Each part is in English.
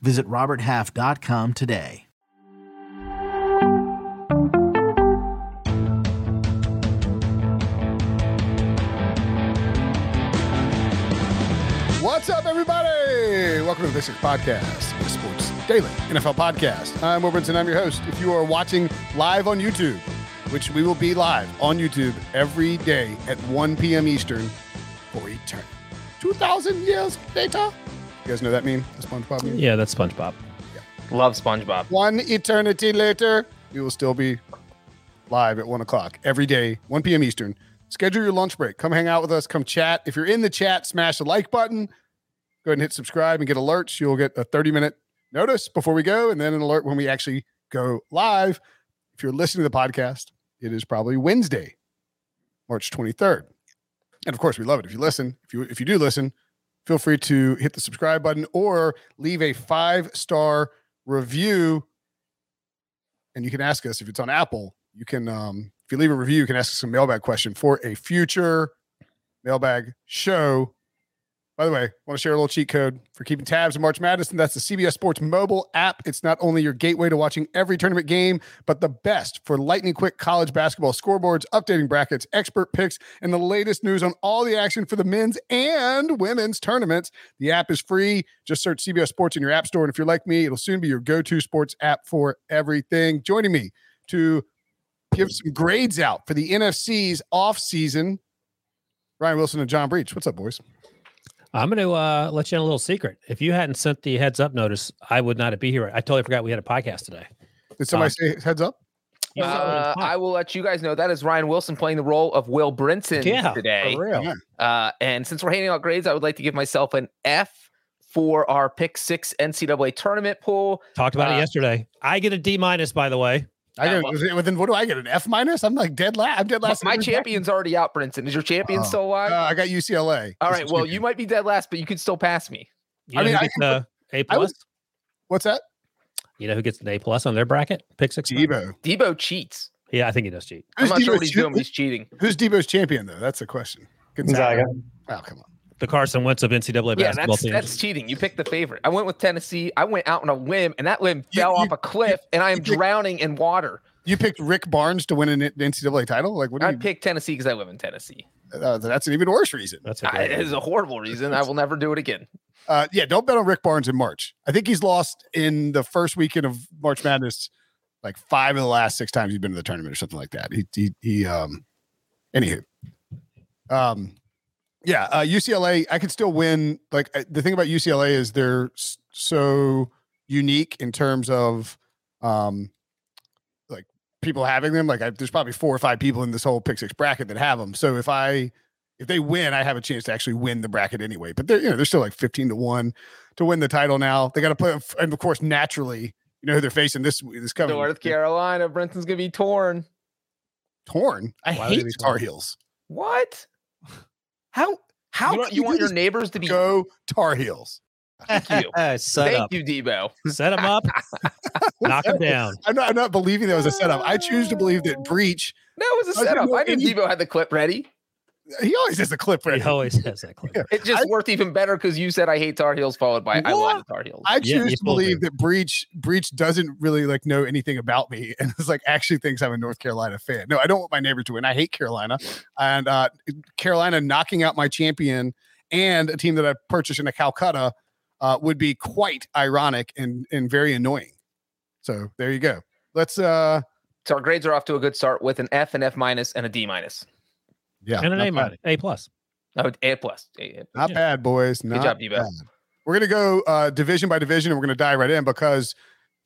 Visit RobertHalf.com today. What's up, everybody? Welcome to the Pick Six Podcast, the Sports Daily NFL Podcast. I'm Brinson. I'm your host. If you are watching live on YouTube, which we will be live on YouTube every day at 1 p.m. Eastern for eternity. 2,000 years later. You guys know that meme? The SpongeBob meme? Yeah, that's SpongeBob. Love SpongeBob. One eternity later, we will still be live at 1 o'clock every day, 1 p.m. Eastern. Schedule your lunch break. Come hang out with us. Come chat. If you're in the chat, smash the like button. Go ahead and hit subscribe and get alerts. You'll get a 30 minute notice before we go, and then an alert when we actually go live. If you're listening to the podcast, it is probably Wednesday, March 23rd. And of course, we love it if you listen. If you if you do listen, feel free to hit the subscribe button or leave a five star review. And you can ask us if it's on Apple. You can, um, if you leave a review, you can ask us a mailbag question for a future mailbag show. By the way, want to share a little cheat code for keeping tabs on March Madness, and that's the CBS Sports mobile app. It's not only your gateway to watching every tournament game, but the best for lightning quick college basketball scoreboards, updating brackets, expert picks, and the latest news on all the action for the men's and women's tournaments. The app is free. Just search CBS Sports in your app store. And if you're like me, it'll soon be your go to sports app for everything. Joining me to give some grades out for the NFC's off season, Ryan Wilson and John Breech. What's up, boys? I'm going to uh, let you in a little secret. If you hadn't sent the heads up notice, I would not be here. I totally forgot we had a podcast today. Did somebody Um, say heads up? Uh, I will let you guys know that is Ryan Wilson playing the role of Will Brinson yeah, today. for real. Yeah. Uh, and since we're handing out grades, I would like to give myself an F for our pick six NCAA tournament pool. Talked about Uh, it yesterday. I get a D minus, by the way. I Yeah, get, well- was then what do I get? An F minus? I'm like dead last. I'm dead last. My in every champion's already out, Brinson. Is your champion Oh. still alive? Uh, I got UCLA. All That's right. the Well, champion. you might be dead last, but you can still pass me. You I know mean, who I the A I would- plus? What's that? You know who gets an A plus on their bracket? Pick six. Debo. Debo cheats. Yeah, I think he does cheat. I'm Who's not sure what Debo's he's doing, he's cheating. Who's Debo's champion though? That's the question. Gonzaga. Oh come on. The Carson Wentz of NCAA Yeah, basketball that's teams. that's cheating. You picked the favorite. I went with Tennessee. I went out on a limb, and that limb You- fell you- off a cliff, and I am picked- drowning in water. You picked Rick Barnes to win an NCAA title. Like what? Do I you, picked Tennessee because I live in Tennessee. uh, that's an even worse reason. That's a I, great it is a horrible reason. I will never do it again. Uh, yeah, don't bet on Rick Barnes in March. I think he's lost in the first weekend of March Madness, like five of the last six times he's been to the tournament or something like that. He he, he um, anywho, um, yeah, uh, UCLA. I could still win. Like uh, the thing about UCLA is they're s- so unique in terms of um, like people having them. Like I, there's probably four or five people in this whole pick six bracket that have them. So if I if they win, I have a chance to actually win the bracket anyway. But they're you know they're still like fifteen to one to win the title now. They got to play, and of course, naturally, you know who they're facing this this coming North Carolina, Brinson's gonna be torn. torn. I Why would hate they be Tar? Heels. What? How how you want, can you want your neighbors to be? go Tar Heels? Thank you. Set Thank up. you, Debo. Set him up. knock him down. I'm not, I'm not believing that was a setup. I choose to believe that Breech. That was a setup. know I knew Debo had the clip ready. He always has a clip ready. He always has that clip. Yeah. It's just I- worth even better because you said I hate Tar Heels, followed by I What? love Tar Heels. I Yeah, choose you to believe that Breech Breech doesn't really like know anything about me and is like actually thinks I'm a North Carolina fan. No, I don't want my neighbor to win. I hate Carolina. And uh Carolina knocking out my champion and a team that I purchased in a Calcutta uh would be quite ironic and and very annoying. So there you go. Let's uh so our grades are off to a good start with an F, and F minus, and a D minus. Yeah. And an A minus. A plus. Oh, A plus. A- A- Not Yeah. bad, boys. Not job, D-Bell. bad. We're gonna go uh, division by division, and we're gonna dive right in because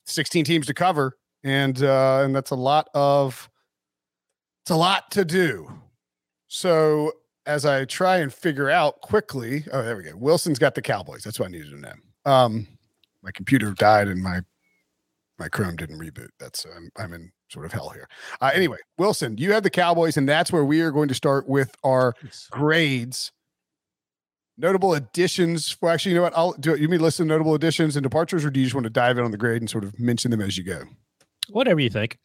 16 teams to cover, and uh, and that's a lot of it's a lot to do. So as I try and figure out quickly, oh, there we go. Wilson's got the Cowboys. That's what I needed to know. Um, my computer died, and my my Chrome didn't reboot. That's I'm I'm in sort of hell here. Uh, anyway, Wilson, you have the Cowboys, and that's where we are going to start with our grades. Notable additions. Well, actually, you know what? I'll do. It. You mean listen notable additions and departures, or do you just want to dive in on the grade and sort of mention them as you go? Whatever you think.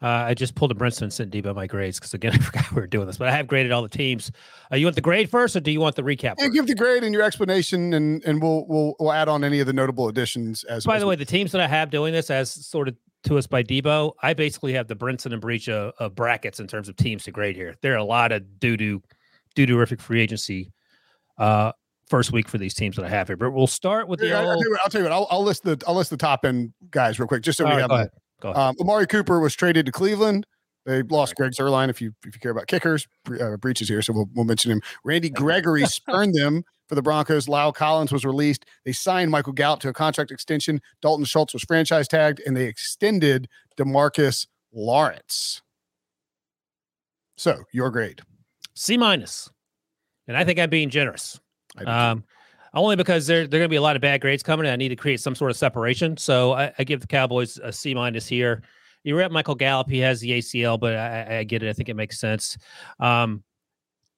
Uh, I just pulled a Brinson and sent Debo my grades because again I forgot we were doing this, but I have graded all the teams. Uh, you want the grade first, or do you want the recap? Yeah, give the grade and your explanation, and and we'll we'll we'll add on any of the notable additions. As by as the we- way, the teams that I have doing this as sort of to us by Debo, I basically have the Brinson and Breech of, of brackets in terms of teams to grade here. There are a lot of doo doo doo doorific free agency uh, first week for these teams that I have here, but we'll start with the Yeah, I'll, old. tell you what, I'll tell you what. I'll, I'll list the I'll list the top end guys real quick, just so All we right, have go ahead. Go ahead. Um, Amari Cooper was traded to Cleveland. They lost Greg Zuerlein. If you if you care about kickers, Bre- uh, Breech's here, so we'll we'll mention him. Randy Gregory spurned them for the Broncos. La'el Collins was released. They signed Michael Gallup to a contract extension. Dalton Schultz was franchise tagged, and they extended Demarcus Lawrence. So your grade. C minus, and I think I'm being generous. Um, only because there there are going to be a lot of bad grades coming. And I need to create some sort of separation. So I, I give the Cowboys a C minus here. You rep Michael Gallup. He has the ACL, but I, I get it. I think it makes sense. Um,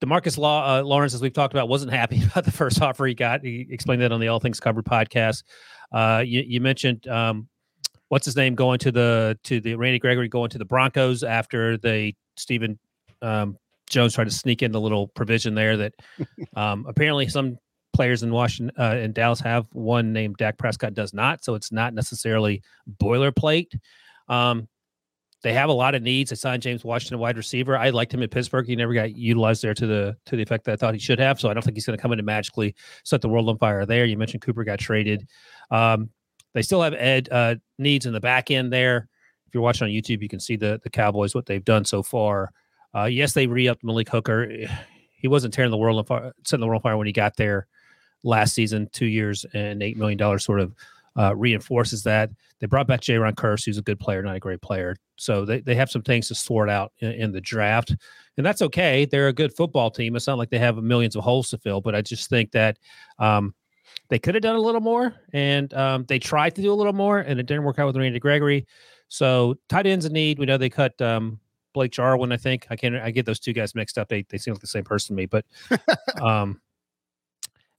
Demarcus Law, uh, Lawrence, as we've talked about, wasn't happy about the first offer he got. He explained that on the All Things Covered podcast. Uh, you, you mentioned um, what's his name going to the to the Randy Gregory going to the Broncos after they Stephen um, Jones tried to sneak in the little provision there that um, apparently some players in Washington uh, in Dallas have one named Dak Prescott does not, so it's not necessarily boilerplate. Um, they have a lot of needs. They signed James Washington, wide receiver. I liked him in Pittsburgh. He never got utilized there to the to the effect that I thought he should have. So I don't think he's going to come in and magically set the world on fire there. You mentioned Cooper got traded. Um, they still have Ed uh, needs in the back end there. If you're watching on YouTube, you can see the the Cowboys what they've done so far. Uh, yes, they re-upped Malik Hooker. He wasn't tearing the world on fire, setting the world on fire when he got there last season. Two years and eight million dollars sort of uh, reinforces that. They brought back J. Kearse, who's a good player, not a great player. So they, they have some things to sort out in, in the draft, and that's okay. They're a good football team. It's not like they have millions of holes to fill, but I just think that um, they could have done a little more, and um, they tried to do a little more, and it didn't work out with Randy Gregory. So tight ends in need. We know they cut um, Blake Jarwin. I think I can I get those two guys mixed up. They they seem like the same person to me, but um,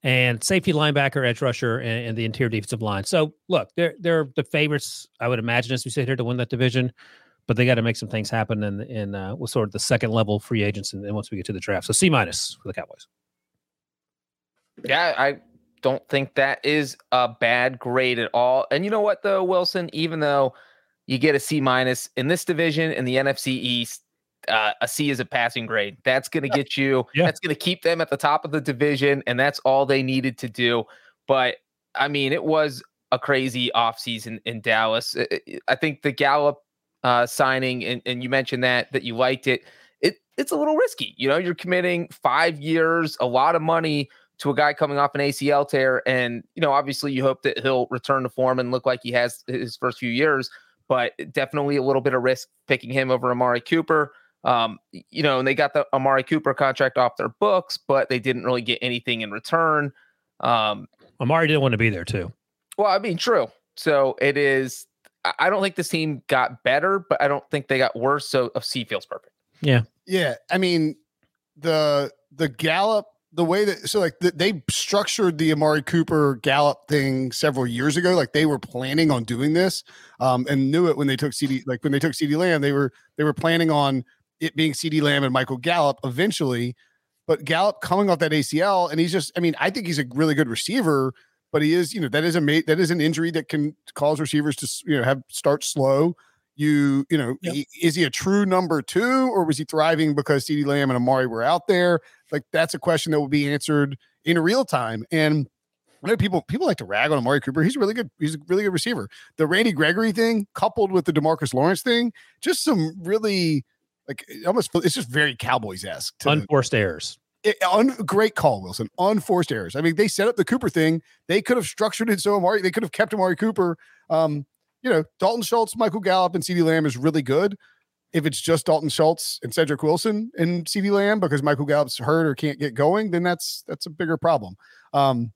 and safety linebacker, edge rusher, and, and the interior defensive line. So look, they're they're the favorites. I would imagine as we sit here to win that division, but they got to make some things happen in in uh, with sort of the second level free agents, and, and once we get to the draft. So C minus for the Cowboys. Yeah, I don't think that is a bad grade at all. And you know what, though, Wilson, even though you get a C minus in this division in the NFC East, uh, a C is a passing grade. That's going to get you, Yeah. that's going to keep them at the top of the division. And that's all they needed to do. But I mean, it was a crazy offseason in Dallas. I- think the Gallup uh, signing, and, and you mentioned that, that you liked it. It, it's a little risky. You know, you're committing five years, a lot of money to a guy coming off an ACL tear. And, you know, obviously you hope that he'll return to form and look like he has his first few years, but definitely a little bit of risk picking him over Amari Cooper. Um, you know, and they got the Amari Cooper contract off their books, but they didn't really get anything in return. Um, Amari didn't want to be there too. well, I mean, true. So it is. I- I don't think this team got better, but I don't think they got worse. So a C feels perfect. Yeah. Yeah, I mean the the Gallup the way that so like the, they structured the Amari Cooper Gallup thing several years ago. Like they were planning on doing this, um, and knew it when they took CeeDee like when they took CeeDee Lamb. They were they were planning on it being CeeDee Lamb and Michael Gallup eventually. But Gallup coming off that ACL, and he's just I mean I think he's a really good receiver. But he is, you know, that is a ma- that is an injury that can cause receivers to, you know, have start slow you you know Yep. he- is he a true number two or was he thriving because CeeDee Lamb and Amari were out there like that's a question that will be answered in real time and I know people people like to rag on Amari Cooper he's a really good he's a really good receiver the Randy Gregory thing coupled with the Demarcus Lawrence thing just some really like it almost it's just very Cowboys esque Unforced errors. it, un, great call, Wilson. Unforced errors. I mean, they set up the Cooper thing. They could have structured it so Amari. They could have kept Amari Cooper. Um, you know, Dalton Schultz, Michael Gallup, and CeeDee Lamb is really good. If it's just Dalton Schultz and Cedric Wilson and CeeDee Lamb because Michael Gallup's hurt or can't get going, then that's that's a bigger problem. Um,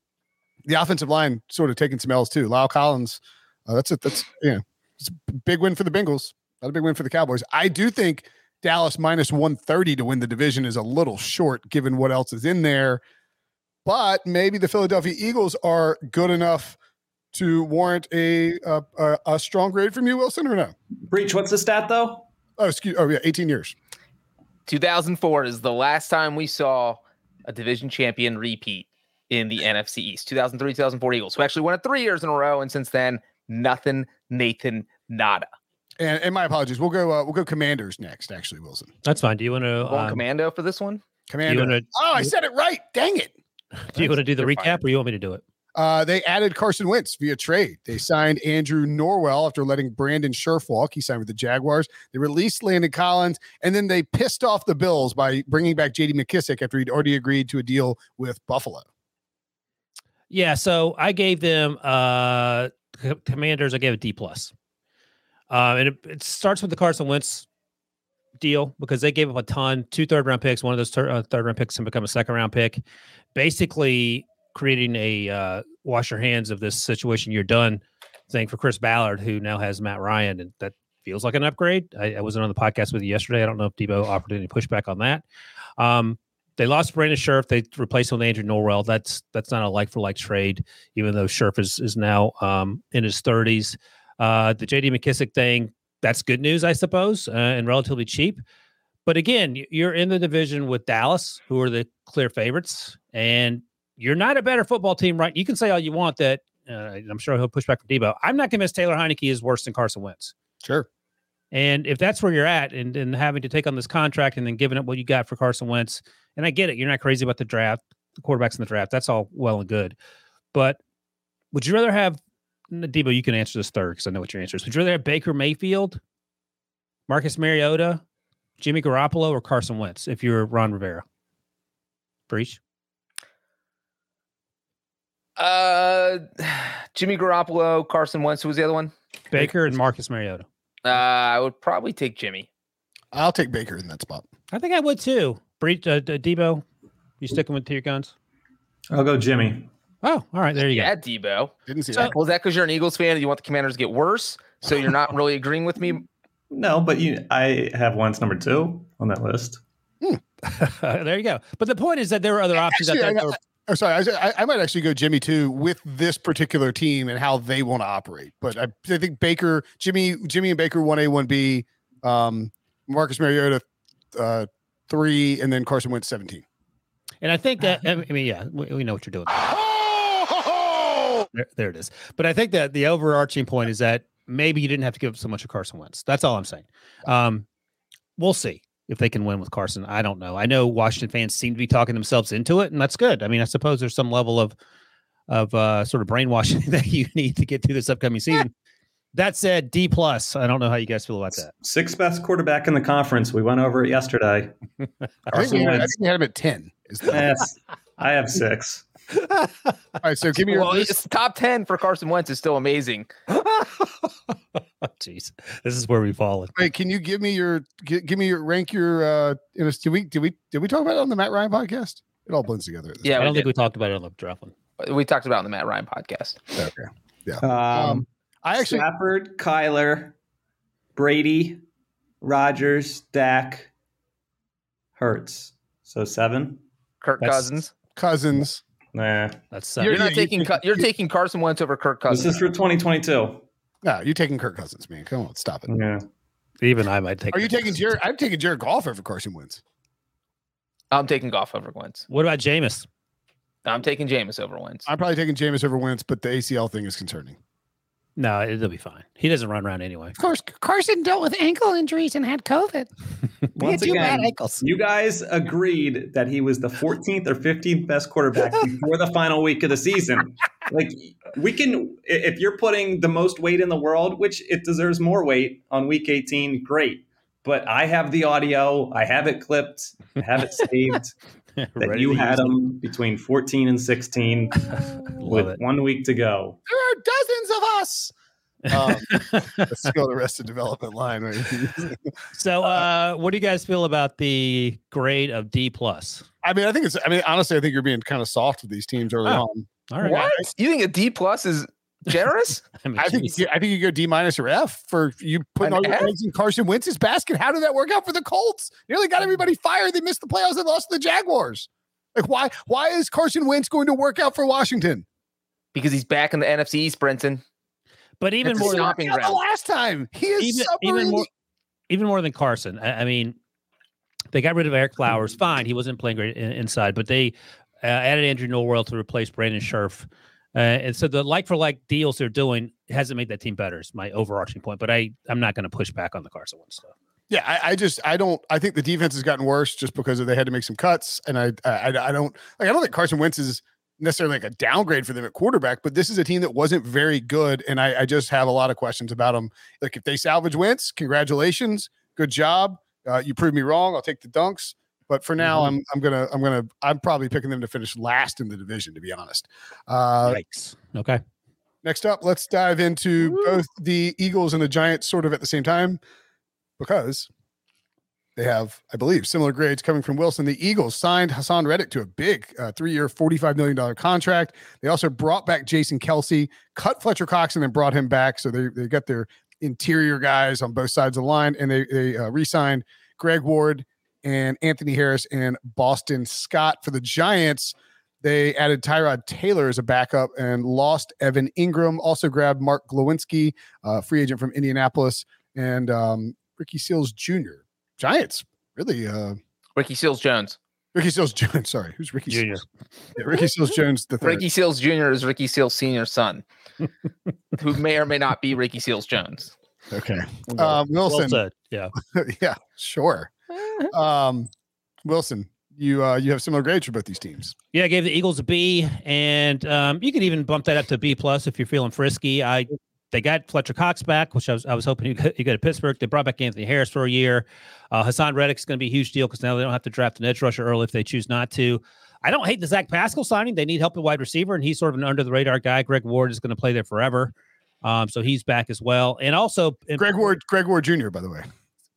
the offensive line sort of taking some L's too. La'el Collins, uh, that's it. That's yeah. it's a big win for the Bengals. Not a big win for the Cowboys. I do think Dallas minus 130 to win the division is a little short given what else is in there. But maybe the Philadelphia Eagles are good enough to warrant a a, a, a strong grade from you, Wilson, or no? Breach, what's the stat though? Oh, excuse. Oh, yeah, 18 years. 2004 is the last time we saw a division champion repeat in the NFC East. 2003, 2004 Eagles, who actually won it three years in a row, and since then, nothing, Nathan, nada. And, and my apologies. We'll go. Uh, we'll go Commanders next. Actually, Wilson. That's fine. Do you want to? Going Um, commando for this one? Commando. want to? oh, I said it right. Dang it. Do you want to do the You're recap, or you want me to do it? Uh, they added Carson Wentz via trade. They signed Andrew Norwell after letting Brandon Scherff walk. He signed with the Jaguars. They released Landon Collins, and then they pissed off the Bills by bringing back J.D. McKissic after he'd already agreed to a deal with Buffalo. Yeah, so I gave them uh Commanders. I gave it D plus, uh, and it, it starts with the Carson Wentz deal because they gave up a ton, two third round picks. One of those thir- uh, third round picks can become a second round pick, basically creating a uh, wash your hands of this situation. You're done thing for Chris Ballard, who now has Matt Ryan, and that feels like an upgrade. I, I wasn't on the podcast with you yesterday. I don't know if Debo offered any pushback on that. Um, they lost Brandon Scherff. They replaced him with Andrew Norwell. That's that's not a like for like trade, even though Scherff is is now um, in his thirties. Uh, the J.D. McKissic thing, that's good news, I suppose, uh, and relatively cheap. But again, you're in the division with Dallas, who are the clear favorites, and you're not a better football team, right? You can say all you want that. Uh, I'm sure he'll push back from Debo. I'm not convinced Taylor Heinicke is worse than Carson Wentz. Sure. And if that's where you're at and, and having to take on this contract and then giving up what you got for Carson Wentz, and I get it, you're not crazy about the draft, the quarterbacks in the draft. That's all well and good. But would you rather have Debo? You can answer this third because I know what your answer is. Would you rather have Baker Mayfield, Marcus Mariota, Jimmy Garoppolo, or Carson Wentz if you're Ron Rivera? Breech. Uh, Jimmy Garoppolo, Carson Wentz. Who was the other one? Baker and Marcus Mariota. Uh, I would probably take Jimmy. I'll take Baker in that spot. I think I would too. Breech, uh, Debo, you sticking with to your guns? I'll go Jimmy. Oh, all right. There you go. Yeah, Debo. Didn't see So- that. Well, is that because you're an Eagles fan and you want the Commanders to get worse? So you're not really agreeing with me? No, but you, I have Wentz number two on that list. there you go. But the point is that there are other options Actually, out I, there. that are- oh, sorry. I, I, I might actually go Jimmy too with this particular team and how they want to operate. But I, I think Baker, Jimmy, Jimmy and Baker one A, one B, um, Marcus Mariota uh, three, and then Carson Wentz seventeen. And I think that I mean, yeah, we, we know what you're doing. There, there it is. But I think that the overarching point is that maybe you didn't have to give up so much of Carson Wentz. That's all I'm saying. Um, we'll see if they can win with Carson. I don't know. I know Washington fans seem to be talking themselves into it, and that's good. I mean, I suppose there's some level of of uh, sort of brainwashing that you need to get through this upcoming season. That said, D plus. I don't know how you guys feel about that. Sixth best quarterback in the conference. We went over it yesterday. I think, we had, I Wentz. think we had him at ten. Is the, Yes, I have six. All right, so give me your well, list. top 10 for Carson Wentz is still amazing. Jeez, this is where we've fallen. Wait, can you give me your give me your rank your uh in a, did we did we did we talk about it on the Matt Ryan podcast? It all blends together. Yeah, I don't think we talked about it on the draft one. we talked about it on the Matt Ryan podcast. point. Okay. Um, Um, I actually Stafford, Kyler, Brady, Rodgers, Dak, Hurts. So seven. Kirk That's- Cousins. Cousins. Nah, That's You're uh, not you- taking you- Cu- you're taking Carson Wentz over Kirk Cousins. this is for 2022. No, you're taking Kirk Cousins, man. Come on, stop it. Yeah. even I might take. Are you taking Cousins. Jared? I'm taking Jared Goff over Carson Wentz. I'm taking Goff over Wentz. What about Jameis? I'm taking Jameis over Wentz. I'm probably taking Jameis over Wentz, but the ACL thing is concerning. No, it'll be fine. He doesn't run around anyway. Of course, Carson dealt with ankle injuries and had COVID. He Once had two bad again, ankles. you guys agreed that he was the 14th or 15th best quarterback before the final week of the season. Like we can, if you're putting the most weight in the world, which it deserves more weight on week 18, great. But I have the audio, I have it clipped, I have it saved that you had them between 14 and 16 with it. one week to go. There are dozens of us. Um, let's go to the rest of development line. Right? So, uh, what do you guys feel about the grade of D plus? I mean, I think it's. I mean, honestly, I think you're being kind of soft with these teams early Oh. on. All right. What? You think a D plus is generous? I mean, I think you- I think you go D minus or F for you putting An all your F? eggs in Carson Wentz's basket. How did that work out for the Colts? Nearly got everybody fired. They missed the playoffs and lost to the Jaguars. Like why? Why is Carson Wentz going to work out for Washington? Because he's back in the NFC East, Brinson. but even It's more, than, stomping the last time he is even, even more, even more than Carson. I, I mean, they got rid of Eric Flowers. Fine, he wasn't playing great in, inside, but they uh, added Andrew Norwell to replace Brandon Scherff. Uh, and so the like for like deals they're doing hasn't made that team better. Is my overarching point. But I I'm not going to push back on the Carson Wentz stuff. Yeah, I, I just I don't I think the defense has gotten worse just because they had to make some cuts, and I I, I don't like I don't think Carson Wentz is necessarily like a downgrade for them at quarterback, but this is a team that wasn't very good, and I, I just have a lot of questions about them. Like if they salvage Wentz, congratulations, good job. Uh, you proved me wrong. I'll take the dunks. But for now, Mhm. I'm I'm gonna I'm gonna I'm probably picking them to finish last in the division, to be honest. Uh, Yikes. Okay. Next up, let's dive into Woo. both the Eagles and the Giants sort of at the same time because they have, I believe, similar grades coming from Wilson. The Eagles signed Haason Reddick to a big uh, three year, $45 million contract. They also brought back Jason Kelce, cut Fletcher Cox, and then brought him back. So they, they got their interior guys on both sides of the line, and they, they uh, re signed Greg Ward and Anthony Harris and Boston Scott for the Giants. They added Tyrod Taylor as a backup and lost Evan Engram. Also grabbed Mark Glowinski, uh, free agent from Indianapolis, and um, Ricky Seals Jr. Giants really. Uh, Ricky Seals Jones. Ricky Seals Jones. Sorry, who's Ricky Junior. Seals? Yeah, Ricky Seals Jones. The third. Ricky Seals Jr. is Ricky Seals Senior's son, who may or may not be Ricky Seals Jones. Okay. Well, Um, well Wilson. said. Yeah. yeah, sure. Um, Wilson, you uh, you have similar grades for both these teams. Yeah, I gave the Eagles a B, and um, you could even bump that up to B plus if you're feeling frisky. I they got Fletcher Cox back, which I was I was hoping you could, you go to Pittsburgh. They brought back Anthony Harris for a year. Uh, Haason Reddick's going to be a huge deal because now they don't have to draft an edge rusher early if they choose not to. I don't hate the Zach Pascal signing. They need help at wide receiver, and he's sort of an under the radar guy. Greg Ward is going to play there forever, um, so he's back as well. And also Greg Ward, Greg Ward Jr. By the way,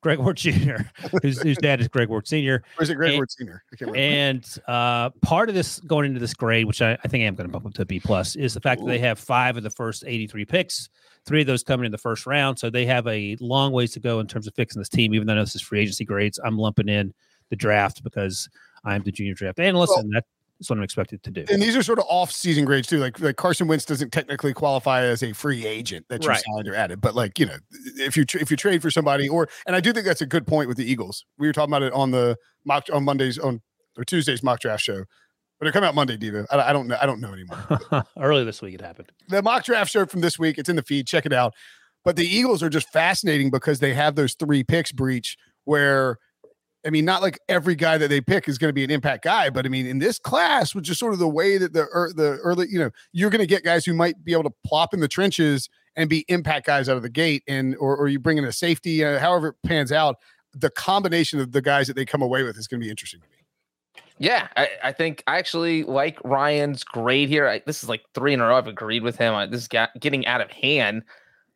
Greg Ward Jr., whose, whose dad is Greg Ward Sr. or is it Greg And- Ward Senior? I can't remember. And uh, part of this going into this grade, which I, I think I am going to bump up to a B plus, is the fact that they have five of the first 83 picks, three of those coming in the first round. So they have a long ways to go in terms of fixing this team. Even though this is free agency grades, I'm lumping in the draft because I'm the junior draft analyst, Well- and that's what I'm expected to do. and these are sort of off-season grades too. Like like Carson Wentz doesn't technically qualify as a free agent that you Right. signed or added, but like you know, if you tr- if you trade for somebody, or and I do think that's a good point with the Eagles. We were talking about it on the mock on Mondays on or Tuesdays mock draft show, but it come out Monday, Diva. I, I don't know. I don't know anymore. Early this week, it happened. the mock draft show from this week. It's in the feed. Check it out. But the Eagles are just fascinating because they have those three picks Breech where. I mean, not like every guy that they pick is going to be an impact guy, but I mean, in this class, which is sort of the way that the ear- the early, you know, you're going to get guys who might be able to plop in the trenches and be impact guys out of the gate, and or, or you bring in a safety, uh, however it pans out. The combination of the guys that they come away with is going to be interesting to me. Yeah, I, I think I actually like Ryan's grade here. I, this is like three in a row. I've agreed with him. I, this is getting out of hand.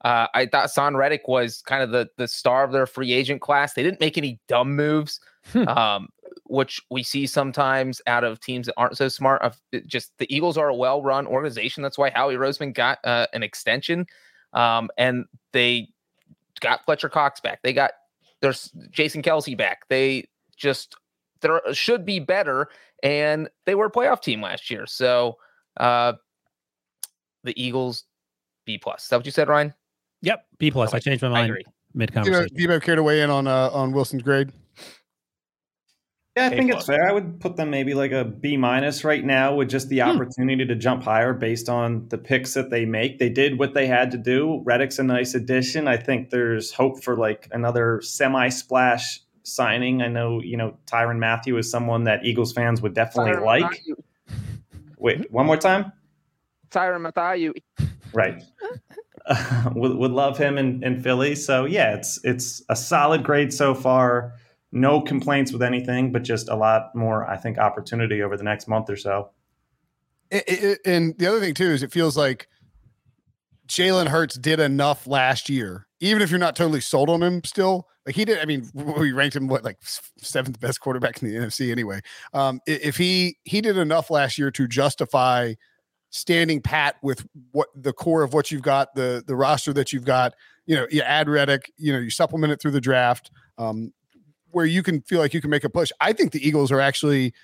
Uh, I thought Son Reddick was kind of the the star of their free agent class. They didn't make any dumb moves, Hmm. um, which we see sometimes out of teams that aren't so smart. Of just the Eagles are a well run organization. That's why Howie Roseman got uh, an extension, um, and they got Fletcher Cox back. They got there's Jason Kelce back. They just there should be better, and they were a playoff team last year. So uh, the Eagles B plus. Is that what you said, Ryan? Yep, B plus. I changed my mind agree. mid Debo, conversation. Debo care to weigh in on uh, on Wilson's grade? Yeah, I A think plus. it's fair. I would put them maybe like a B minus right now with just the Hmm. opportunity to jump higher based on the picks that they make. They did what they had to do. Reddick's a nice addition. I think there's hope for like another semi splash signing. I know, you know, Tyron Matthew is someone that Eagles fans would definitely Tyrann like. Mathieu. Wait, one more time? Tyron Mathieu. Right. would, would love him in, in Philly. So yeah, it's it's a solid grade so far. No complaints with anything, but just a lot more, I think, opportunity over the next month or so. It, it, and the other thing too is it feels like Jalen Hurts did enough last year, even if you're not totally sold on him still. Like he did, I mean, we ranked him what like seventh best quarterback in the NFC anyway. Um, if he he did enough last year to justify standing pat with what the core of what you've got, the the roster that you've got. You know, you add Reddick, you know, you supplement it through the draft, um, where you can feel like you can make a push. I think the Eagles are actually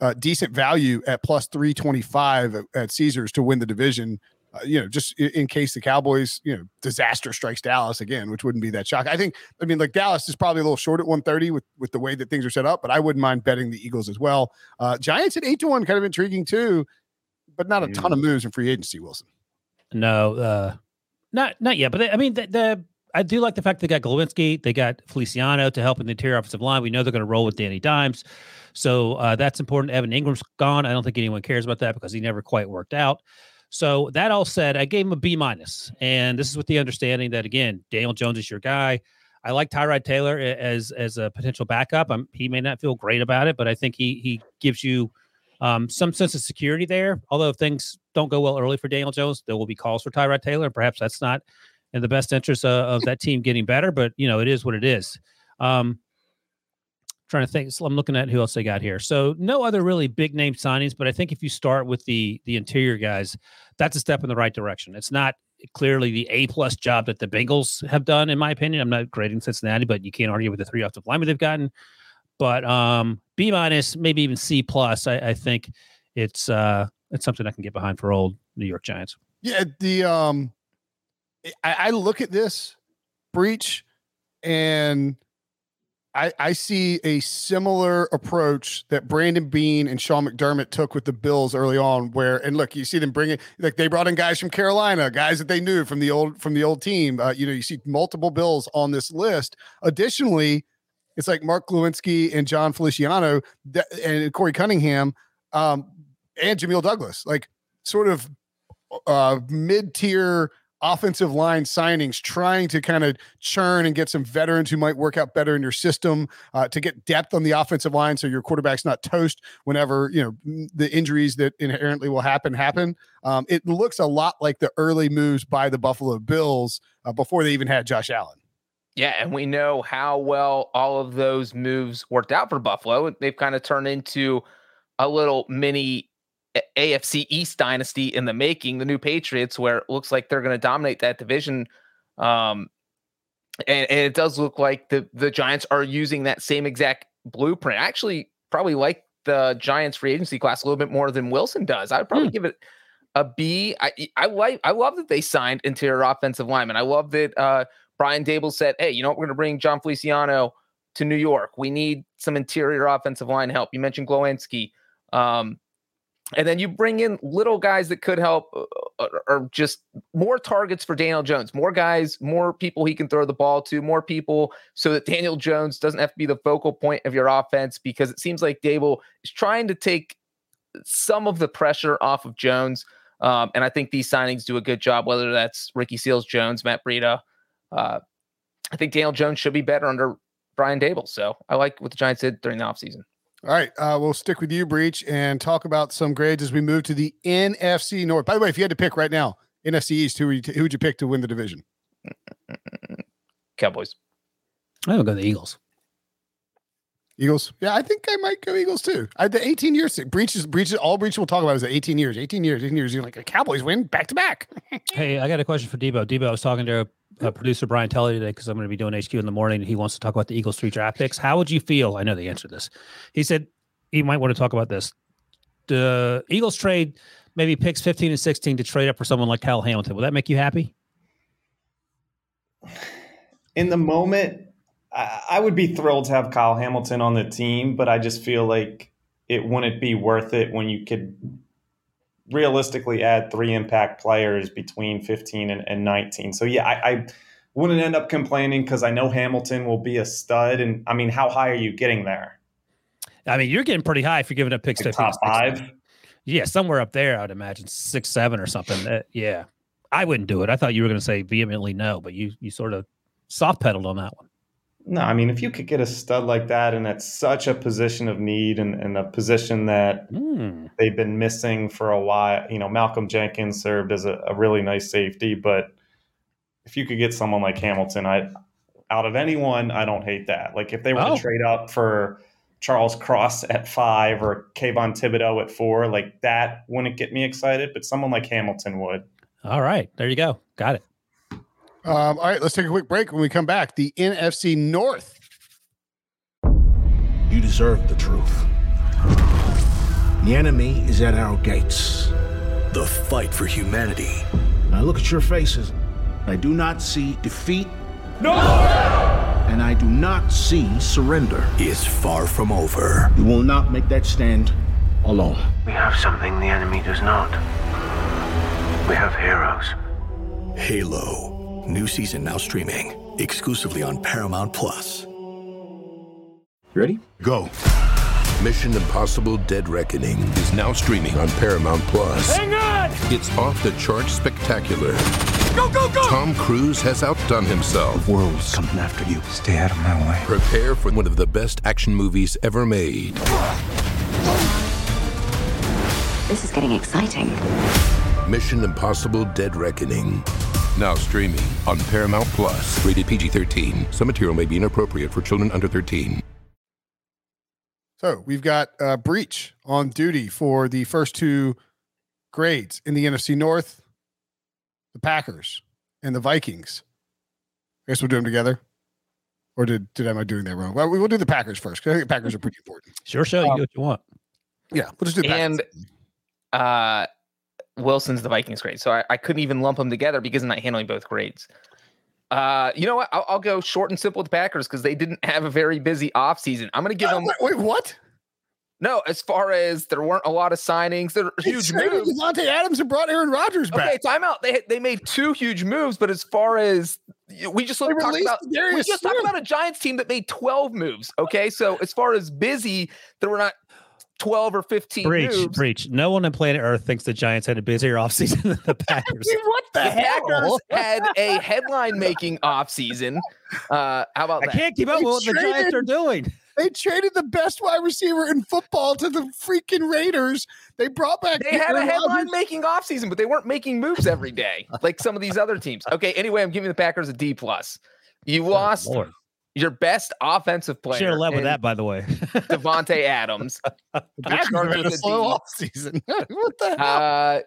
uh, decent value at plus three twenty five at, at Caesars to win the division. Uh, you know, just in, in, case the Cowboys, you know, disaster strikes Dallas again, which wouldn't be that shock. I think, I mean, like Dallas is probably a little short at 130 with with the way that things are set up, but I wouldn't mind betting the Eagles as well. Uh, Giants at eight to one, kind of intriguing too, but not a ton of moves in free agency. Wilson. No, uh, not not yet. But they, I mean, the, the I do like the fact they got Glowinski, they got Feliciano to help in the interior offensive line. We know they're going to roll with Danny Dimes, so uh, that's important. Evan Engram's gone. I don't think anyone cares about that because he never quite worked out. So that all said, I gave him a B minus, and this is with the understanding that again, Daniel Jones is your guy. I like Tyrod Taylor as as a potential backup. I'm, he may not feel great about it, but I think he he gives you um, some sense of security there. Although things don't go well early for Daniel Jones, there will be calls for Tyrod Taylor. Perhaps that's not in the best interest of, of that team getting better, but you know it is what it is. Um, trying to think. So I'm looking at who else they got here. So no other really big name signings, but I think if you start with the the interior guys, that's a step in the right direction. It's not clearly the A plus job that the Bengals have done, in my opinion. I'm not grading Cincinnati, but you can't argue with the three offensive linemen they've gotten. But um, B minus, maybe even C plus. I, I think it's uh it's something I can get behind for old New York Giants. Yeah, the um, I, I look at this Breech and I, I see a similar approach that Brandon Beane and Sean McDermott took with the Bills early on. Where and look, you see them bringing like they brought in guys from Carolina, guys that they knew from the old from the old team. Uh, you know, you see multiple Bills on this list. Additionally, it's like Mark Glowinski and Jon Feliciano and Korey Cunningham um, and Jamil Douglas, like sort of uh, mid tier offensive line signings, trying to kind of churn and get some veterans who might work out better in your system uh, to get depth on the offensive line, so your quarterback's not toast whenever you know the injuries that inherently will happen happen. Um, it looks a lot like the early moves by the Buffalo Bills uh, before they even had Josh Allen. Yeah, and we know how well all of those moves worked out for Buffalo. They've kind of turned into a little mini AFC East dynasty in the making, the new Patriots, where it looks like they're going to dominate that division. Um, and, and, it does look like the the Giants are using that same exact blueprint. I actually probably like the Giants free agency class a little bit more than Wilson does. I'd probably hmm. give it a B. I I like I love that they signed interior offensive linemen. I love that uh, Brian Daboll said, "Hey, you know what? We're going to bring Jon Feliciano to New York. We need some interior offensive line help." You mentioned Glowinski. Um, and then you bring in little guys that could help uh, uh, or just more targets for Daniel Jones, more guys, more people he can throw the ball to, more people so that Daniel Jones doesn't have to be the focal point of your offense because it seems like Daboll is trying to take some of the pressure off of Jones. Um, and I think these signings do a good job, whether that's Ricky Seals Jones, Matt Breida. Uh, I think Daniel Jones should be better under Brian Daboll. So I like what the Giants did during the offseason. All right, uh, we'll stick with you, Breech, and talk about some grades as we move to the NFC North. By the way, if you had to pick right now, NFC East, who would you, who would you pick to win the division? Cowboys. I would go the Eagles. Eagles. Yeah, I think I might go Eagles too. I the 18 years Breech's Breech's all Breech will talk about is the 18 years, 18 years, 18 years. You're like the Cowboys win back to back. hey, I got a question for Debo. Debo, I was talking to uh, producer Brian Telly today because I'm going to be doing HQ in the morning. And he wants to talk about the Eagles three draft picks. How would you feel? I know the answer to this. He said he might want to talk about this. The Eagles trade maybe picks 15 and 16 to trade up for someone like Kyle Hamilton. Will that make you happy? In the moment, I would be thrilled to have Kyle Hamilton on the team, but I just feel like it wouldn't be worth it when you could realistically add three impact players between 15 and, and 19. So yeah, I, I wouldn't end up complaining because I know Hamilton will be a stud. And I mean, how high are you getting there? I mean, you're getting pretty high if you're giving up picks like to top five. Yeah, somewhere up there, I'd imagine six, seven, or something. Uh, yeah, I wouldn't do it. I thought you were going to say vehemently no, but you you sort of soft pedaled on that one. No, I mean, if you could get a stud like that, and at such a position of need and, and a position that mm. they've been missing for a while. You know, Malcolm Jenkins served as a, a, really nice safety, but if you could get someone like Hamilton, I out of anyone, I don't hate that. Like if they were oh. to trade up for Charles Cross at five or Kayvon Thibodeaux at four, like that wouldn't get me excited, but someone like Hamilton would. All right, there you go. Got it. Um, all right, let's take a quick break. When we come back, the NFC North. You deserve the truth. The enemy is at our gates. The fight for humanity. I look at your faces. I do not see defeat. No! And I do not see surrender. Is far from over. You will not make that stand alone. We have something the enemy does not. We have heroes. Halo. New season now streaming exclusively on Paramount Plus. Ready? Go. Mission Impossible Dead Reckoning is now streaming on Paramount Plus. Hang on! It's off the charts spectacular. Go, go, go! Tom Cruise has outdone himself. The world's coming after you. Stay out of my way. Prepare for one of the best action movies ever made. This is getting exciting. Mission Impossible Dead Reckoning. Now streaming on Paramount Plus. Rated PG 13. Some material may be inappropriate for children under 13. So we've got uh, Breech on duty for the first two grades in the NFC North, the Packers and the Vikings. I guess we'll do them together. Or did did am I doing that wrong? Well, we will do the Packers first because I think the Packers are pretty important. Sure, sure. You Um, do what you want. Yeah, we'll just do the Packers. And uh, Wilson's the Vikings grade. So I, I couldn't even lump them together because I'm not handling both grades. Uh, you know what? I'll, I'll go short and simple with the Packers because they didn't have a very busy offseason. I'm going to give Uh, them. wait, wait, what? No, as far as there weren't a lot of signings, there are huge moves. Davante Adams and brought Aaron Rodgers back. Okay, timeout. They they made two huge moves, but as far as we just They talked about, we just talked about a Giants team that made twelve moves. Okay, so as far as busy, there were not twelve or fifteen Breech, moves. Breech. No one on planet Earth thinks the Giants had a busier offseason than the Packers. Dude, what the, The Packers had a headline-making offseason. Uh, how about I that? can't keep up They with what the Giants are doing. They traded the best wide receiver in football to the freaking Raiders. They brought back. They had a Aaron Rodgers. headline-making offseason, but they weren't making moves every day like some of these other teams. Okay, anyway, I'm giving the Packers a D plus. You lost Lord. Your best offensive player. Should have led with that, by the way. Davante Adams. Starts a slow D. off season. what the hell? Uh,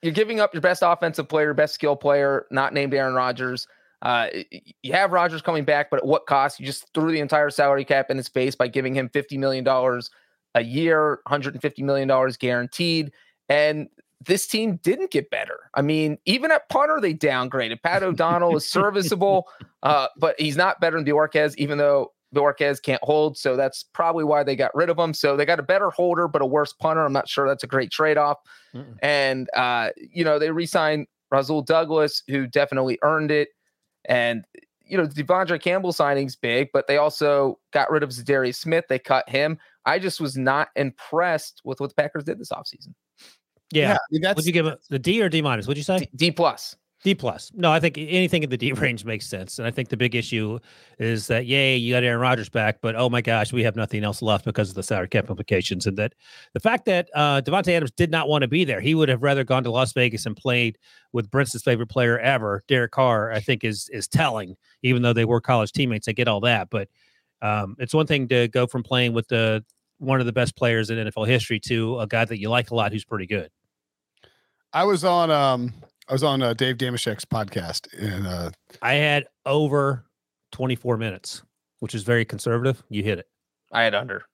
you're giving up your best offensive player, best skill player, not named Aaron Rodgers. Uh, you have Rodgers coming back, but at what cost? You just threw the entire salary cap in his face by giving him $50 million a year, $150 million guaranteed. And this team didn't get better. I mean, even at punter, they downgraded. Pat O'Donnell is serviceable, uh, but he's not better than Bojorquez, even though Bojorquez can't hold. So that's probably why they got rid of him. So they got a better holder, but a worse punter. I'm not sure that's a great trade off. And, uh, you know, they re signed Rasul Douglas, who definitely earned it. And, you know, Devondre Campbell signing's big, but they also got rid of Zadarius Smith. They cut him. I just was not impressed with what the Packers did this offseason. Yeah. I mean, that's Would you give it the D or D minus? Would you say D, D plus. D plus? No, I think anything in the D range makes sense. And I think the big issue is that yay, you got Aaron Rodgers back, but oh my gosh, we have nothing else left because of the salary cap implications. And that the fact that uh Davante Adams did not want to be there, he would have rather gone to Las Vegas and played with Brince's favorite player ever, Derek Carr. I think is is telling. Even though they were college teammates, I get all that, but um, it's one thing to go from playing with the one of the best players in NFL history to a guy that you like a lot who's pretty good. I was on um I was on uh, Dave Dameshek's podcast and uh I had over 24 minutes, which is very conservative. You hit it. I had under.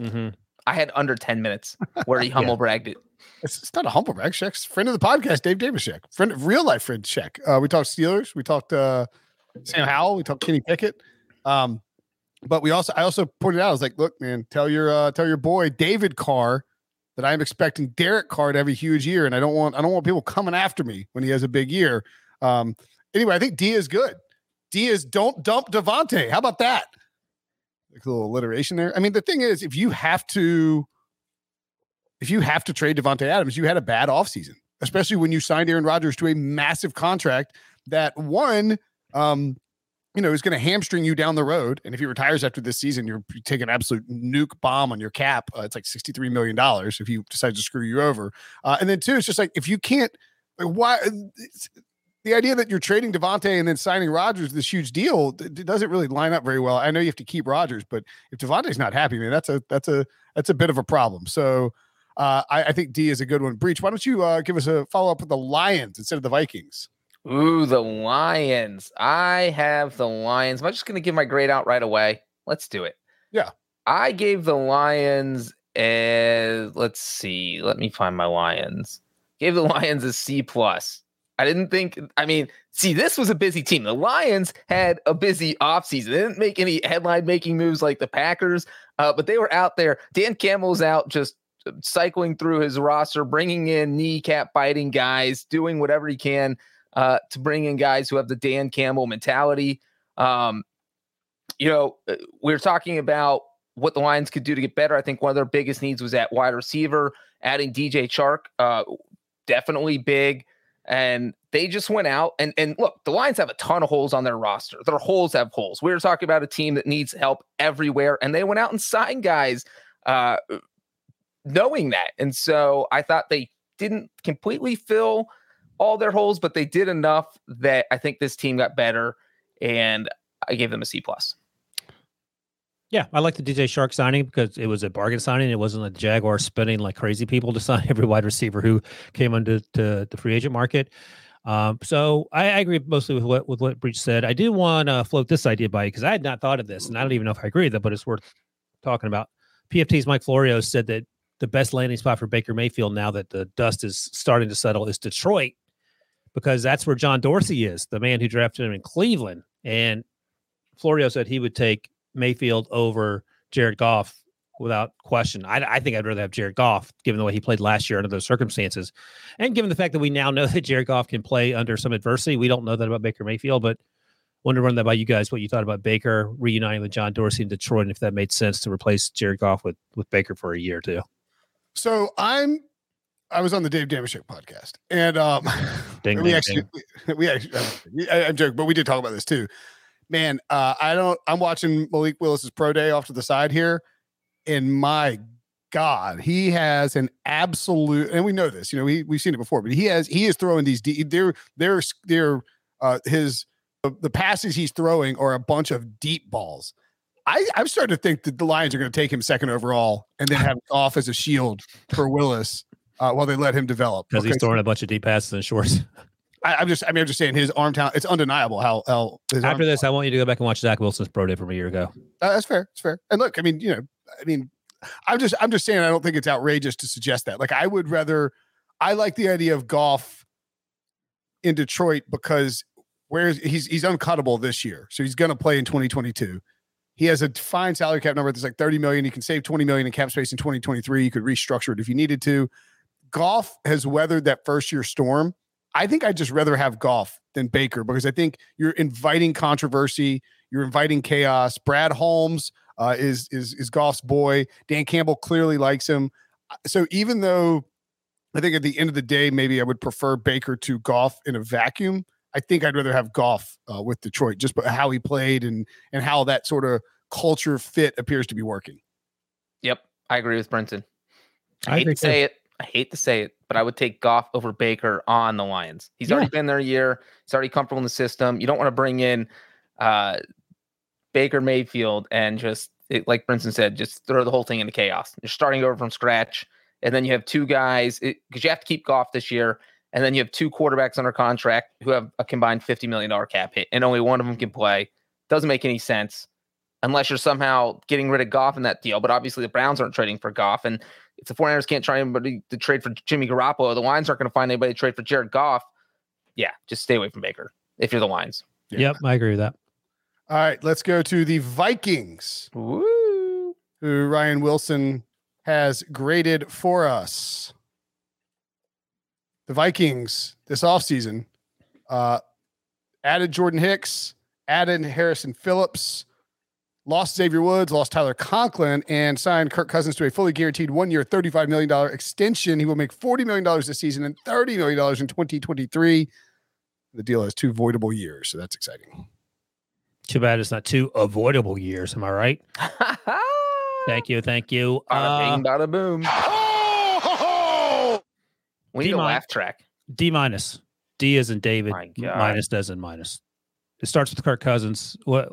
Mm-hmm. I had under 10 minutes where he humble bragged it. it's, it's not a humble brag. Shek's friend of the podcast, Dave Damashek, friend of real life friend Shek. Uh, we talked Steelers, we talked uh Sam Howell, we talked Kenny Pickett. Um, but we also I also pointed out, I was like, look, man, tell your uh tell your boy David Carr that I'm expecting Derek Carr to have a huge year, and I don't want I don't want people coming after me when he has a big year. Um, anyway, I think D is good. D is don't dump Davante. How about that? Like a little alliteration there. I mean, the thing is, if you have to, if you have to trade Davante Adams, you had a bad offseason, especially when you signed Aaron Rodgers to a massive contract that one, um, you know, is going to hamstring you down the road. And if he retires after this season, you're taking an absolute nuke bomb on your cap. Uh, it's like $63 million if he decides to screw you over. Uh, and then two, it's just like, if you can't, like, why? the idea that you're trading Davante and then signing Rodgers, this huge deal, it doesn't really line up very well. I know you have to keep Rodgers, but if Davante's not happy, man, that's a that's a that's a bit of a problem. So uh, I, I, think D is a good one. Breech, why don't you uh, give us a follow up with the Lions instead of the Vikings? Ooh, the Lions. I have the Lions. Am I just going to give my grade out right away? Let's do it. Yeah. I gave the Lions a, let's see, let me find my Lions. Gave the Lions a C plus. I didn't think, I mean, see, this was a busy team. The Lions had a busy offseason. They didn't make any headline making moves like the Packers, uh, but they were out there. Dan Campbell's out just cycling through his roster, bringing in kneecap biting guys, doing whatever he can uh, to bring in guys who have the Dan Campbell mentality. Um, you know, uh, we are talking about what the Lions could do to get better. I think one of their biggest needs was at wide receiver, adding DJ Chark, uh, definitely big. And they just went out and and look, the Lions have a ton of holes on their roster. Their holes have holes. We were talking about a team that needs help everywhere, and they went out and signed guys, uh, knowing that. And so I thought they didn't completely fill all their holes, but they did enough that I think this team got better, and I gave them a C plus. Yeah, I like the DJ Chark signing because it was a bargain signing. It wasn't a Jaguar spending like crazy people to sign every wide receiver who came onto the free agent market. Um, so I, I, agree mostly with what with what Breech said. I do want to float this idea by you because I had not thought of this, and I don't even know if I agree with it, but it's worth talking about. PFT's Mike Florio said that the best landing spot for Baker Mayfield now that the dust is starting to settle is Detroit because that's where John Dorsey is, the man who drafted him in Cleveland. And Florio said he would take Mayfield over Jared Goff without question. I, I, think I'd rather have Jared Goff, given the way he played last year under those circumstances, and given the fact that we now know that Jared Goff can play under some adversity. We don't know that about Baker Mayfield, but wanted to run that by you guys. What you thought about Baker reuniting with John Dorsey in Detroit, and if that made sense to replace Jared Goff with with Baker for a year or two. So I'm I was on the Dave Dameshek podcast, and um, ding, we, ding, actually, ding. we, we actually, I, am joking, but we did talk about this too. Man, uh, I don't. I'm watching Malik Willis's pro day Goff to the side here, and my God, he has an absolute, and we know this. You know, we we've seen it before, but he has he is throwing these. deep. They're they're they're uh, his the passes he's throwing are a bunch of deep balls. I, I'm starting to think that the Lions are going to take him second overall and then have off as a shield for Willis uh, while they let him develop because okay. he's throwing a bunch of deep passes and shorts. I, am just, I mean, I'm just saying his arm talent. It's undeniable how, how after this, talent. I want you to go back and watch Zach Wilson's pro day from a year ago. Uh, that's fair. It's fair. And look, I mean, you know, I mean, I'm just, I'm just saying, I don't think it's outrageous to suggest that. Like, I would rather, I like the idea of Goff in Detroit because where's he's he's uncuttable this year, so he's going to play in 2022. He has a fine salary cap number that's like 30 million. He can save 20 million in cap space in 2023. You could restructure it if you needed to. Goff has weathered that first year storm. I think I'd just rather have Goff than Baker because I think you're inviting controversy, you're inviting chaos. Brad Holmes uh, is is is Goff's boy. Dan Campbell clearly likes him. Uh, so even though I think at the end of the day, maybe I would prefer Baker to Goff in a vacuum. I think I'd rather have Goff uh, with Detroit, just how he played and and how that sort of culture fit appears to be working. Yep, I agree with Brinson. I, I hate to say it. I hate to say it, but I would take Goff over Baker on the Lions. He's yeah. already been there a year. He's already comfortable in the system. You don't want to bring in uh, Baker Mayfield and just it, like Brinson said, just throw the whole thing into chaos. You're starting over from scratch, and then you have two guys because you have to keep Goff this year, and then you have two quarterbacks under contract who have a combined fifty million dollar cap hit, and only one of them can play. Doesn't make any sense unless you're somehow getting rid of Goff in that deal. But obviously, the Browns aren't trading for Goff, and if the 49ers can't try anybody to trade for Jimmy Garoppolo, the Lions aren't going to find anybody to trade for Jared Goff. Yeah, just stay away from Baker if you're the Lions. Yeah. Yep, I agree with that. All right, let's go to the Vikings, Woo. who Ryan Wilson has graded for us. The Vikings this offseason uh, added Jordan Hicks, added Harrison Phillips, lost Xavier Woods, lost Tyler Conklin, and signed Kirk Cousins to a fully guaranteed one year, $35 million extension. He will make $40 million this season and $30 million in 2023. The deal has two voidable years, so that's exciting. Too bad it's not two avoidable years. Am I right? thank you. Thank you. Bada bing, uh, bada boom. Oh, we need a laugh track. D minus. D is in David, minus does in minus. It starts with Kirk Cousins. What?